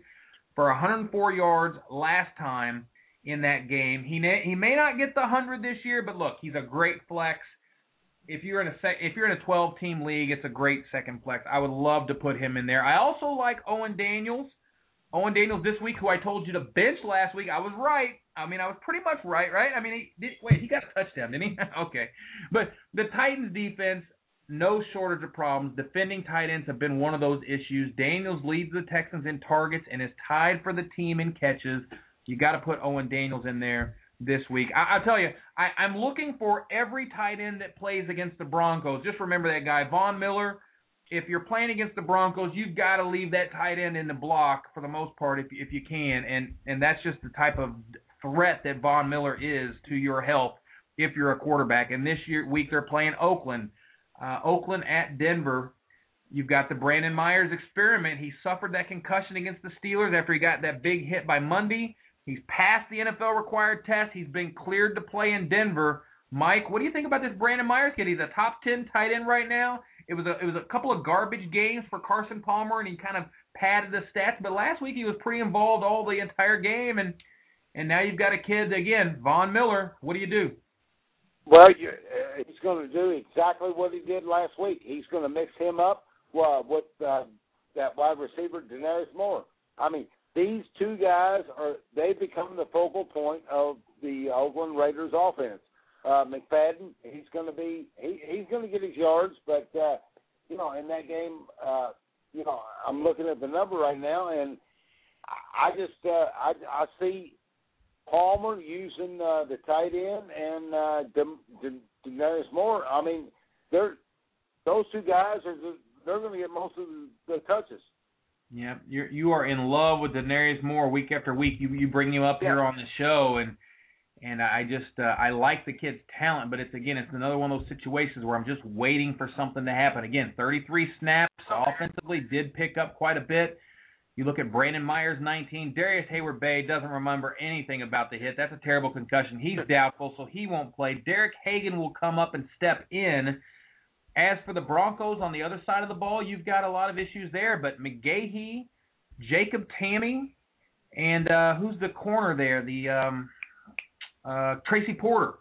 for 104 yards last time in that game. He may, he may not get the 100 this year, but look, he's a great flex. If you're in a sec, if you're in a 12 team league, it's a great second flex. I would love to put him in there. I also like Owen Daniels. Owen Daniels this week, who I told you to bench last week. I was right. I mean, I was pretty much right, right? I mean, he did, wait, he got a touchdown, didn't he? okay. But the Titans defense, no shortage of problems. Defending tight ends have been one of those issues. Daniels leads the Texans in targets and is tied for the team in catches. You got to put Owen Daniels in there this week. I, I'll tell you, I, I'm looking for every tight end that plays against the Broncos. Just remember that guy, Von Miller. If you're playing against the Broncos, you've got to leave that tight end in the block for the most part, if if you can, and and that's just the type of threat that Von Miller is to your health if you're a quarterback. And this year week they're playing Oakland, uh, Oakland at Denver. You've got the Brandon Myers experiment. He suffered that concussion against the Steelers after he got that big hit by Mundy. He's passed the NFL required test. He's been cleared to play in Denver. Mike, what do you think about this Brandon Myers kid? He's a top ten tight end right now. It was a it was a couple of garbage games for Carson Palmer, and he kind of padded the stats. But last week he was pretty involved all the entire game, and and now you've got a kid again, Von Miller. What do you do? Well, you, uh, he's going to do exactly what he did last week. He's going to mix him up uh, with uh, that wide receiver, Denarius Moore. I mean, these two guys are they become the focal point of the Oakland Raiders offense. Uh, McFadden, he's going to be he, going to get his yards, but uh, you know in that game, uh, you know I'm looking at the number right now, and I just uh, I see Palmer using uh, the tight end and uh, De- De- Denarius Moore. I mean, they're those two guys are the, they're going to get most of the, the touches. Yeah, you're you are in love with Denarius Moore week after week. You you bring him up Yeah. here on the show, and and I just uh, I like the kid's talent, but it's again it's another one of those situations where I'm just waiting for something to happen. Again, 33 snaps offensively did pick up quite a bit. You look at Brandon Myers, 19. Darrius Heyward-Bey doesn't remember anything about the hit. That's a terrible concussion. He's doubtful, so he won't play. Derek Hagan will come up and step in. As for the Broncos on the other side of the ball, you've got a lot of issues there. But McGahee, Jacob Tamme, and uh, who's the corner there? The um, uh, Tracy Porter.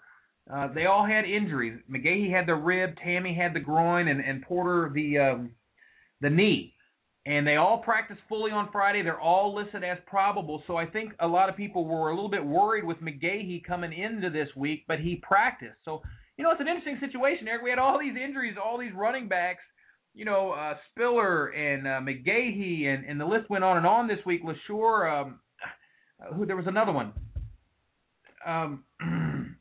Uh, they all had injuries. McGahee had the rib, Tamme had the groin, and, and Porter the um, the knee. And they all practiced fully on Friday. They're all listed as probable. So I think a lot of people were a little bit worried with McGahee coming into this week, but he practiced. So you know, it's an interesting situation, Eric. We had all these injuries, all these running backs, you know, uh, Spiller and uh, McGahee, and, and the list went on and on this week. Leshoure, um, who there was another one. Um,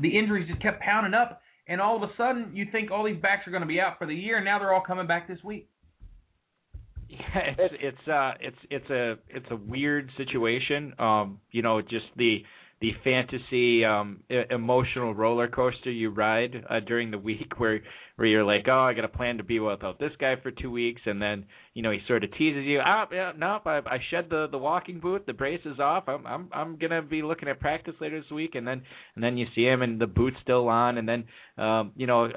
the injuries just kept pounding up, and all of a sudden, you think all these backs are going to be out for the year, and now they're all coming back this week. Yeah, it's it's uh it's it's a it's a weird situation. Um, you know, just the the fantasy um emotional roller coaster you ride uh, during the week where where you're like, "Oh, I got a plan to be without this guy for 2 weeks." And then, you know, he sort of teases you, "Ah, yeah, nope, I I shed the the walking boot, the brace is off. I'm I'm I'm to be looking at practice later this week." And then and then you see him and the boot's still on and then um, you know,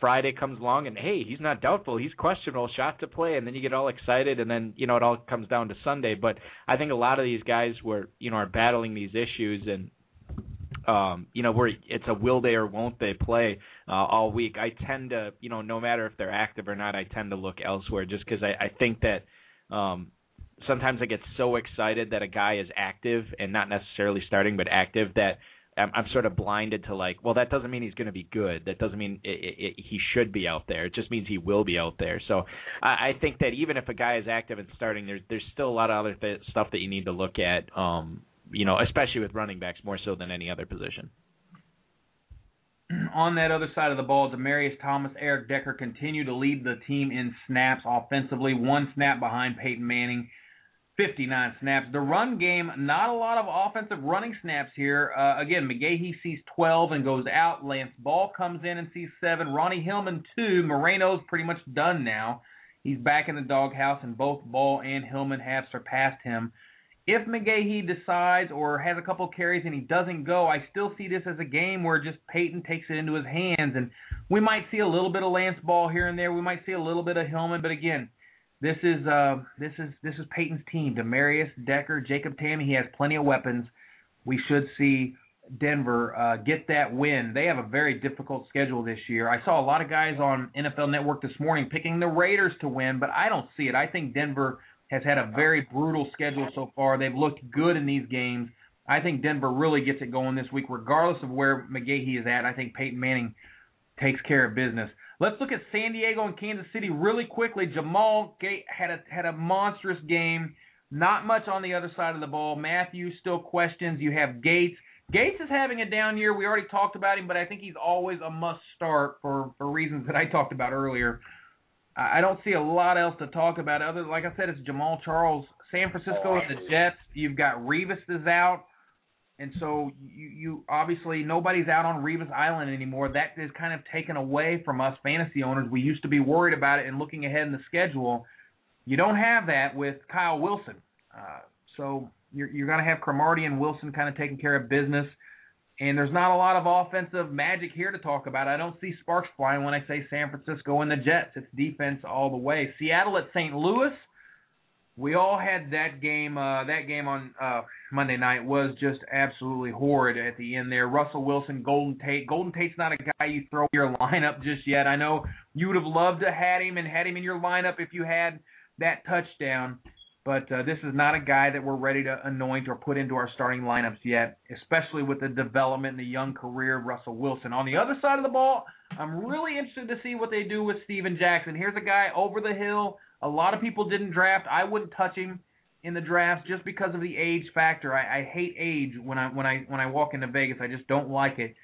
Friday comes along and hey, he's not doubtful, he's questionable, shot to play, and then you get all excited, and then you know it all comes down to Sunday. But I think a lot of these guys were, you know, are battling these issues, and um, you know, where it's a will they or won't they play uh, all week. I tend to, you know, no matter if they're active or not, I tend to look elsewhere just because I, I think that um, sometimes I get so excited that a guy is active and not necessarily starting, but active that I'm, I'm sort of blinded to like, well, that doesn't mean he's going to be good. That doesn't mean it, it, it, he should be out there. It just means he will be out there. So I, I think that even if a guy is active and starting, there's there's still a lot of other th- stuff that you need to look at. Um, you know, especially with running backs more so than any other position. on that other side of the ball, Demaryius Thomas, Eric Decker continue to lead the team in snaps offensively, one snap behind Peyton Manning. 59 snaps. The run game, not a lot of offensive running snaps here. Uh, again, McGahee sees 12 and goes out. Lance Ball comes in and sees seven. Ronnie Hillman two. Moreno's pretty much done now. He's back in the doghouse, and both Ball and Hillman have surpassed him. If McGahee decides or has a couple carries and he doesn't go, I still see this as a game where just Peyton takes it into his hands, and we might see a little bit of Lance Ball here and there. We might see a little bit of Hillman, but again, this is uh, this is this is Peyton's team. Demaryius Decker, Jacob Tamme. He has plenty of weapons. We should see Denver uh, get that win. They have a very difficult schedule this year. I saw a lot of guys on NFL Network this morning picking the Raiders to win, but I don't see it. I think Denver has had a very brutal schedule so far. They've looked good in these games. I think Denver really gets it going this week, regardless of where McGahee is at. I think Peyton Manning takes care of business. Let's look at San Diego and Kansas City really quickly. Jamaal had a had a monstrous game. Not much on the other side of the ball. Matthews still questions. You have Gates. Gates is having a down year. We already talked about him, but I think he's always a must start for for reasons that I talked about earlier. I don't see a lot else to talk about other like I said, it's Jamaal Charles, San Francisco and the Jets. You've got Revis is out. And so you, you obviously nobody's out on Revis Island anymore. That is kind of taken away from us fantasy owners. We used to be worried about it and looking ahead in the schedule. You don't have that with Kyle Wilson. Uh, so you're, you're going to have Cromartie and Wilson kind of taking care of business. And there's not a lot of offensive magic here to talk about. I don't see sparks flying when I say San Francisco and the Jets. It's defense all the way. Seattle at St. Louis we all had that game. Uh, that game on uh, Monday night was just absolutely horrid at the end there. Russell Wilson, Golden Tate. Golden Tate's not a guy you throw in your lineup just yet. I know you would have loved to had him and had him in your lineup if you had that touchdown. But uh, this is not a guy that we're ready to anoint or put into our starting lineups yet, especially with the development and the young career of Russell Wilson. On the other side of the ball, I'm really interested to see what they do with Steven Jackson. Here's a guy over the hill a lot of people didn't draft. I wouldn't touch him in the draft just because of the age factor. I, I hate age when I when I when I walk into Vegas. I just don't like it.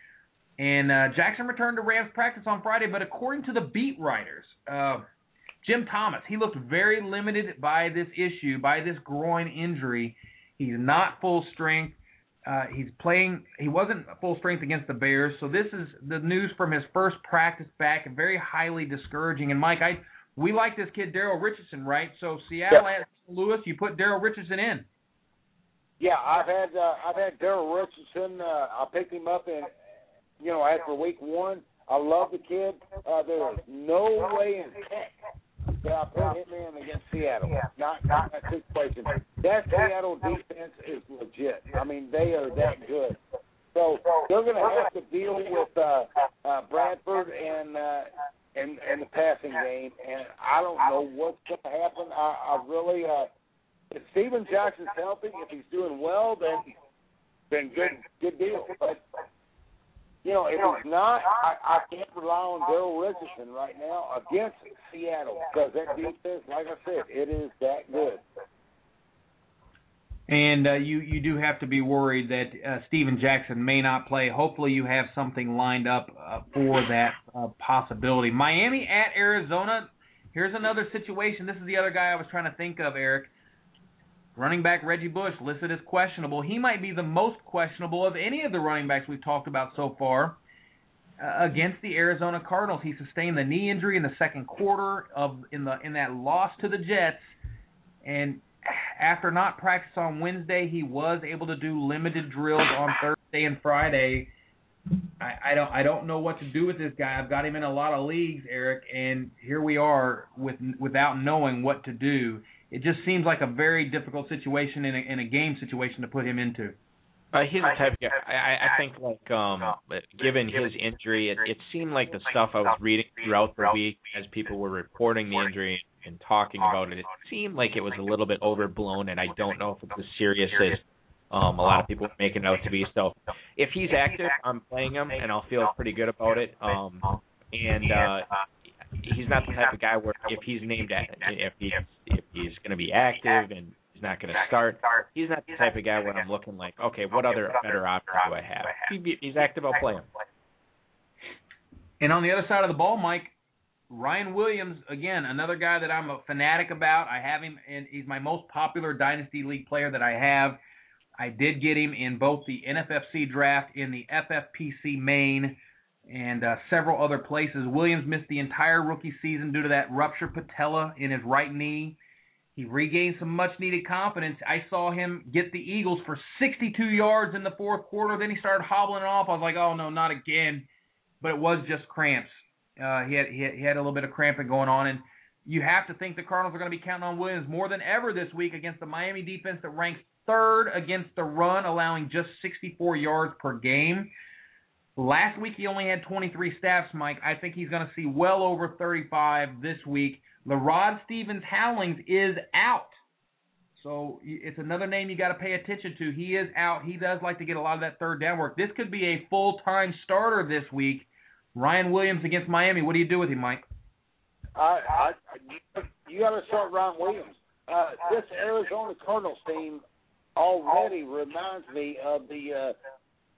And uh, Jackson returned to Rams practice on Friday, but according to the beat writers, uh, Jim Thomas, he looked very limited by this issue, by this groin injury. He's not full strength. Uh, he's playing. He wasn't full strength against the Bears, so this is the news from his first practice back, very highly discouraging. And Mike, I we like this kid Daryl Richardson, right? So Seattle yep. at Louis, you put Daryl Richardson in. Yeah, I've had uh, I've had Daryl Richardson. Uh, I picked him up in you know after week one. I love the kid. Uh, there is no way in heck that I put him in against Seattle. Not not a situation. That Seattle defense is legit. I mean, they are that good. So they're going to have to deal with uh, uh, Bradford and uh, in in the passing game, and I don't know what's going to happen. I, I really, uh, if Steven Jackson's healthy, if he's doing well, then then good good deal. But you know, if he's not, I, I can't rely on Daryl Richardson right now against Seattle because that defense, like I said, it is that good. And uh, you you do have to be worried that uh, Steven Jackson may not play. Hopefully, you have something lined up uh, for that uh, possibility. Miami at Arizona. Here's another situation. This is the other guy I was trying to think of, Eric. Running back Reggie Bush listed as questionable. He might be the most questionable of any of the running backs we've talked about so far. Uh, against the Arizona Cardinals, he sustained the knee injury in the second quarter of in the in that loss to the Jets, and after not practice on Wednesday, he was able to do limited drills on Thursday and Friday. I, I don't I don't know what to do with this guy. I've got him in a lot of leagues, Eric, and here we are with without knowing what to do. It just seems like a very difficult situation in a, in a game situation to put him into. Uh, he's the type of. I, I think like um, given his injury, it, it seemed like the stuff I was reading throughout the week as people were reporting the injury and talking about it, it seemed like it was a little bit overblown, and I don't know if it's as serious as um, a lot of people make it out to be. So if he's active, I'm playing him, and I'll feel pretty good about it. Um, and uh, he's not the type of guy where if he's named at, if he's if he's going to be active and he's not going to start, he's not the type of guy where I'm looking like, okay, what other better option do I have? He's active, I'll play him. And on the other side of the ball, Mike, Ryan Williams, again, another guy that I'm a fanatic about. I have him, and he's my most popular Dynasty League player that I have. I did get him in both the NFFC draft, in the FFPC main, and uh, several other places. Williams missed the entire rookie season due to that ruptured patella in his right knee. He regained some much needed confidence. I saw him get the Eagles for 62 yards in the fourth quarter. Then he started hobbling off. I was like, oh no, not again. But it was just cramps. Uh, he had he had, he had a little bit of cramping going on, and you have to think the Cardinals are going to be counting on Williams more than ever this week against the Miami defense that ranks third against the run, allowing just 64 yards per game. Last week he only had 23 snaps, Mike. I think he's going to see well over 35 this week. LaRod Stephens Howlings is out. So it's another name you got to pay attention to. He is out. He does like to get a lot of that third down work. This could be a full-time starter this week. Ryan Williams against Miami. What do you do with him, Mike? I, I, you got to start Ryan Williams. Uh, this Arizona Cardinals team already reminds me of the uh,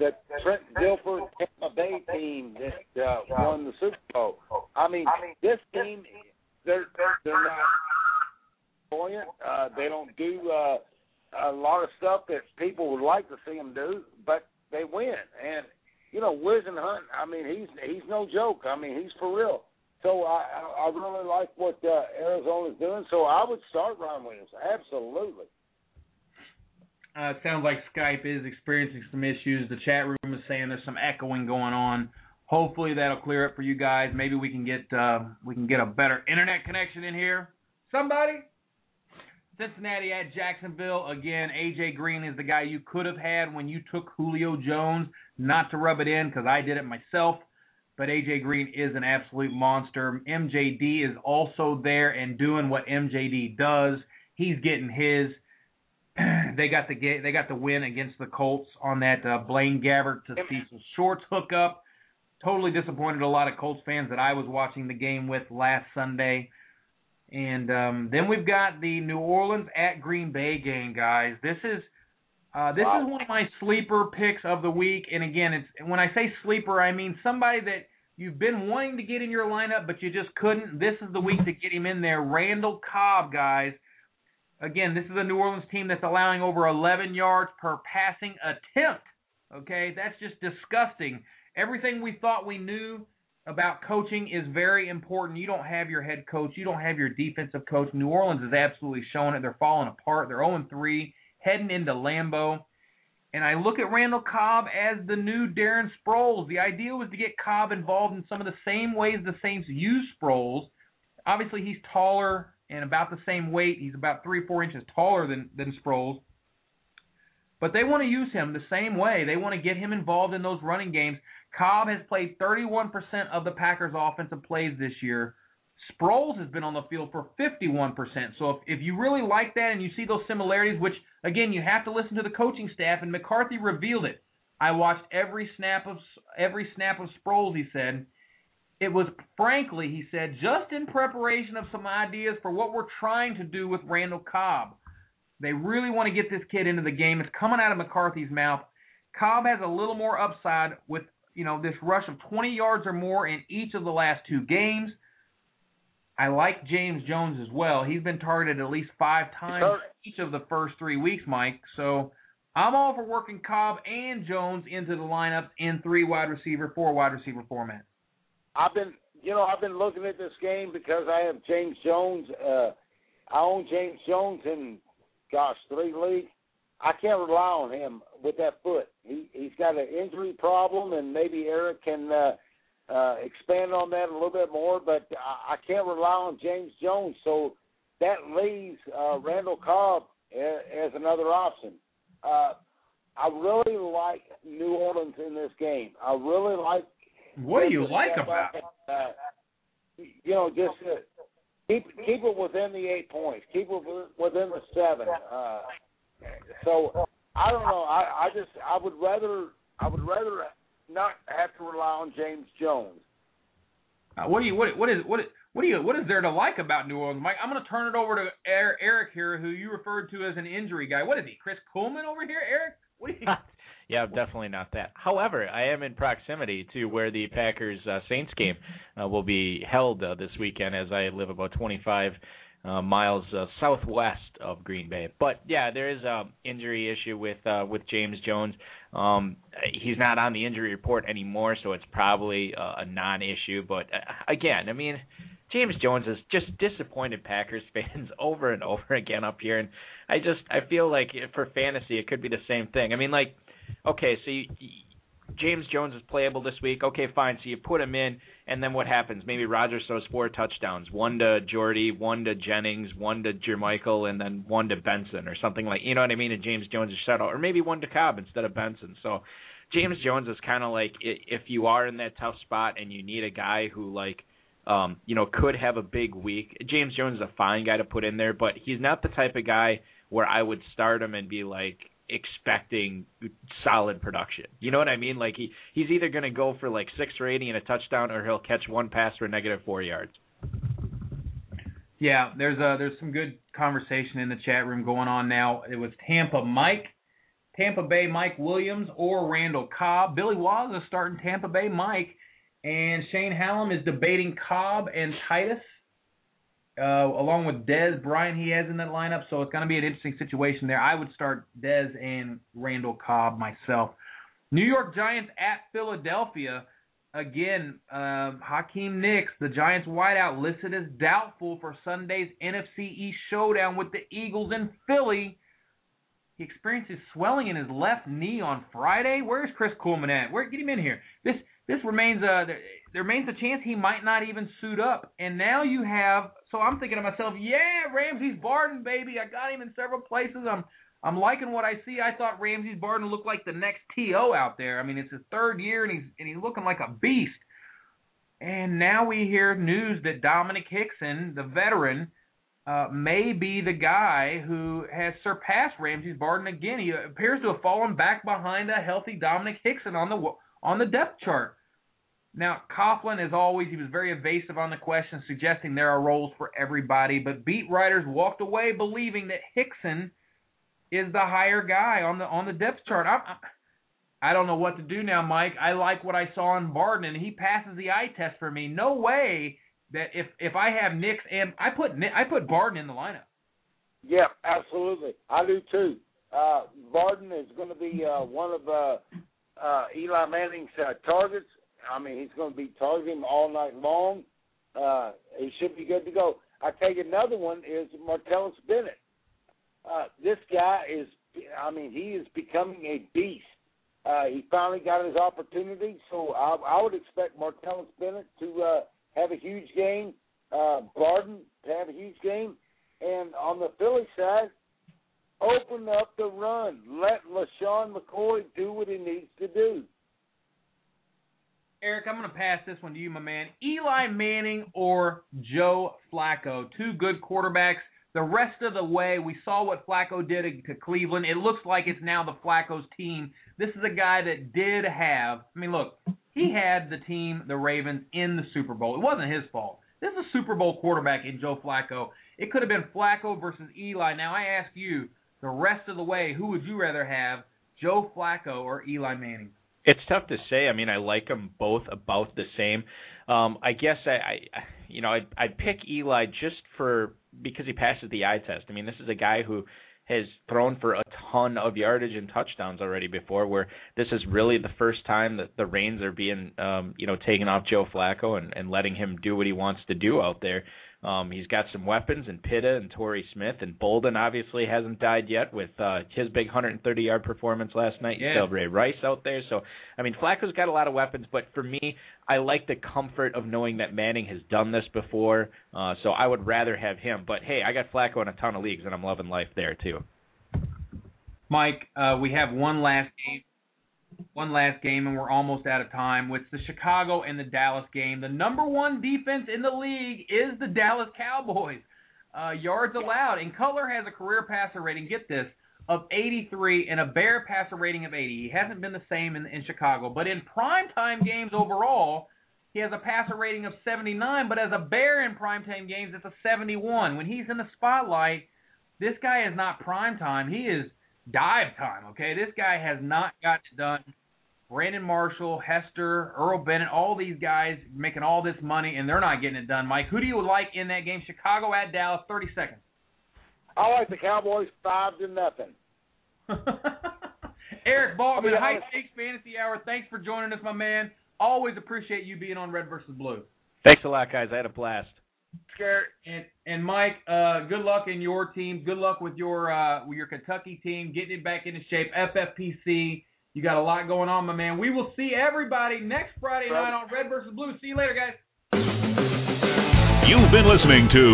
the Trent Dilfer Tampa Bay team that uh, won the Super Bowl. I mean, this team they're they're not buoyant. Uh, they don't do uh, a lot of stuff that people would like to see them do, but they win. And you know, Whisenhunt. Hunt. I mean, he's he's no joke. I mean, he's for real. So I I really like what uh, Arizona's doing. So I would start Ron Williams. Absolutely. Uh, it sounds like Skype is experiencing some issues. The chat room is saying there's some echoing going on. Hopefully that'll clear up for you guys. Maybe we can get uh, we can get a better internet connection in here. Somebody. Cincinnati at Jacksonville again. AJ Green is the guy you could have had when you took Julio Jones. Not to rub it in because I did it myself, but AJ Green is an absolute monster. MJD is also there and doing what MJD does. He's getting his. they got the they got the win against the Colts on that uh, Blaine Gabbert to Cecil Shorts hookup. Totally disappointed a lot of Colts fans that I was watching the game with last Sunday. And um, then we've got the New Orleans at Green Bay game, guys. This is uh, this wow. is one of my sleeper picks of the week. And again, it's when I say sleeper, I mean somebody that you've been wanting to get in your lineup, but you just couldn't. This is the week to get him in there. Randall Cobb, guys. Again, this is a New Orleans team that's allowing over 11 yards per passing attempt. Okay, that's just disgusting. Everything we thought we knew about coaching is very important. You don't have your head coach, you don't have your defensive coach. New Orleans is absolutely showing it. They're falling apart. They're 0 3, heading into Lambeau. And I look at Randall Cobb as the new Darren Sproles. The idea was to get Cobb involved in some of the same ways the Saints use Sproles. Obviously, he's taller and about the same weight. He's about three, four inches taller than than Sproles. But they want to use him the same way. They want to get him involved in those running games. Cobb has played 31% of the Packers' offensive plays this year. Sproles has been on the field for 51%. So if, if you really like that and you see those similarities, which again you have to listen to the coaching staff, and McCarthy revealed it. I watched every snap of every snap of Sproles. He said, it was frankly, he said, just in preparation of some ideas for what we're trying to do with Randall Cobb. They really want to get this kid into the game. It's coming out of McCarthy's mouth. Cobb has a little more upside with, you know, this rush of 20 yards or more in each of the last two games. I like James Jones as well. He's been targeted at least five times each of the first three weeks, Mike. So I'm all for working Cobb and Jones into the lineup in three wide receiver, four wide receiver format. I've been, you know, I've been looking at this game because I have James Jones. Uh, I own James Jones in, gosh, three leagues. I can't rely on him with that foot. He he's got an injury problem, and maybe Eric can uh, uh, expand on that a little bit more. But I, I can't rely on James Jones, so that leaves uh, Randall Cobb as, as another option. Uh, I really like New Orleans in this game. I really like what do you like about it? Uh, you know, just uh, keep keep it within the eight points. Keep it within the seven. Uh, so I don't know. I I just I would rather I would rather not have to rely on James Jones. Uh, what do you what what is what what do you what is there to like about New Orleans, Mike? I'm going to turn it over to Eric here, who you referred to as an injury guy. What is he, Chris Coleman over here, Eric? What do you? Yeah, definitely not that. However, I am in proximity to where the Packers uh, Saints game uh, will be held uh, this weekend, as I live about 25 uh, miles uh, southwest of Green Bay. But yeah, there is a injury issue with uh, with James Jones. Um, he's not on the injury report anymore, so it's probably uh, a non-issue. But uh, again, I mean, James Jones has just disappointed Packers fans over and over again up here, and I just I feel like for fantasy it could be the same thing. I mean, like, okay, so you, James Jones is playable this week. Okay, fine. So you put him in, and then what happens? Maybe Rodgers throws four touchdowns, one to Jordy, one to Jennings, one to Jermichael, and then one to Benson or something like you know what I mean. And James Jones is shut out, or maybe one to Cobb instead of Benson. So James Jones is kind of like if you are in that tough spot and you need a guy who like um, you know, could have a big week. James Jones is a fine guy to put in there, but he's not the type of guy where I would start him and be like, expecting solid production. You know what I mean? Like he he's either going to go for like six rating and a touchdown, or he'll catch one pass for negative four yards. Yeah, there's a there's some good conversation in the chat room going on now. It was Tampa Mike, Tampa Bay Mike Williams, or Randall Cobb. Billy Waz is starting Tampa Bay Mike, and Shane Hallam is debating Cobb and Titus uh, along with Dez Bryant he has in that lineup. So it's going to be an interesting situation there. I would start Dez and Randall Cobb myself. New York Giants at Philadelphia. Again, uh, Hakeem Nicks, the Giants wideout, listed as doubtful for Sunday's NFC East showdown with the Eagles in Philly. He experiences swelling in his left knee on Friday. Where's Chris Coleman at? Where get him in here? This this remains a there, there remains a chance he might not even suit up. And now you have so I'm thinking to myself, yeah, Ramses Barden, baby, I got him in several places. I'm I'm liking what I see. I thought Ramses Barden looked like the next TO out there. I mean, it's his third year and he's and he's looking like a beast. And now we hear news that Domenik Hixon, the veteran, uh, may be the guy who has surpassed Ramses Barden again. He appears to have fallen back behind a healthy Domenik Hixon on the on the depth chart. Now, Coughlin, as always, he was very evasive on the question, suggesting there are roles for everybody, but beat writers walked away believing that Hixon is the higher guy on the on the depth chart. I, I don't know what to do now, Mike. I like what I saw in Barden, and he passes the eye test for me. No way that if if I have Nicks and I put I put Barden in the lineup. Yeah, absolutely. I do too. Uh, Barden is going to be uh, one of uh, uh, Eli Manning's uh, targets. I mean, he's going to be targeting him all night long. Uh, he should be good to go. I tell you, another one is Martellus Bennett. Uh, this guy is, I mean, he is becoming a beast. Uh, he finally got his opportunity, so I, I would expect Martellus Bennett to uh, have a huge game, uh, Barden to have a huge game, and on the Philly side, open up the run. Let LeSean McCoy do what he needs to do. Eric, I'm going to pass this one to you, my man. Eli Manning or Joe Flacco, two good quarterbacks. The rest of the way, we saw what Flacco did to Cleveland. It looks like it's now the Flacco's team. This is a guy that did have. I mean, look, he had the team, the Ravens, in the Super Bowl. It wasn't his fault. This is a Super Bowl quarterback in Joe Flacco. It could have been Flacco versus Eli. Now I ask you, the rest of the way, who would you rather have, Joe Flacco or Eli Manning? It's tough to say. I mean, I like them both about the same. Um, I guess I, I you know, I'd, I'd pick Eli just for because he passes the eye test. I mean, this is a guy who has thrown for a ton of yardage and touchdowns already before. Where this is really the first time that the reins are being, um, you know, taken off Joe Flacco and, and letting him do what he wants to do out there. Um, he's got some weapons in Pitta and Torrey Smith, and Boldin obviously hasn't died yet with uh, his big 130 yard performance last night. Yeah. Still Ray Rice out there, so I mean Flacco's got a lot of weapons, but for me, I like the comfort of knowing that Manning has done this before, uh, so I would rather have him. But hey, I got Flacco in a ton of leagues, and I'm loving life there too. Mike, uh, we have one last game one last game, and we're almost out of time. With the Chicago and the Dallas game, the number one defense in the league is the Dallas Cowboys. Uh, yards allowed, and Cutler has a career passer rating. Get this of 83 and a Bear passer rating of 80. He hasn't been the same in, in Chicago, but in primetime games overall, he has a passer rating of 79. But as a Bear in primetime games, it's a 71. When he's in the spotlight, this guy is not primetime. He is dive time. Okay, this guy has not got it done. Brandon Marshall, Hester, Earl Bennett, all these guys making all this money and they're not getting it done. Mike, who do you like in that game? Chicago at Dallas, 30 seconds. I like the Cowboys five to nothing. Eric Balkman, I'll High honest. Stakes Fantasy Hour. Thanks for joining us, my man. Always appreciate you being on Red versus Blue. Thanks a lot, guys. I had a blast. Scared. And and Mike, uh, good luck in your team. Good luck with your uh, with your Kentucky team, getting it back into shape. FFPC, you got a lot going on, my man. We will see everybody next Friday night on Red versus Blue. See you later, guys. You've been listening to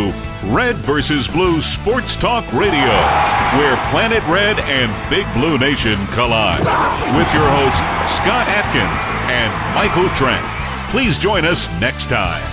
Red versus Blue Sports Talk Radio, where Planet Red and Big Blue Nation collide. With your hosts, Scott Atkins and Michael Trent. Please join us next time.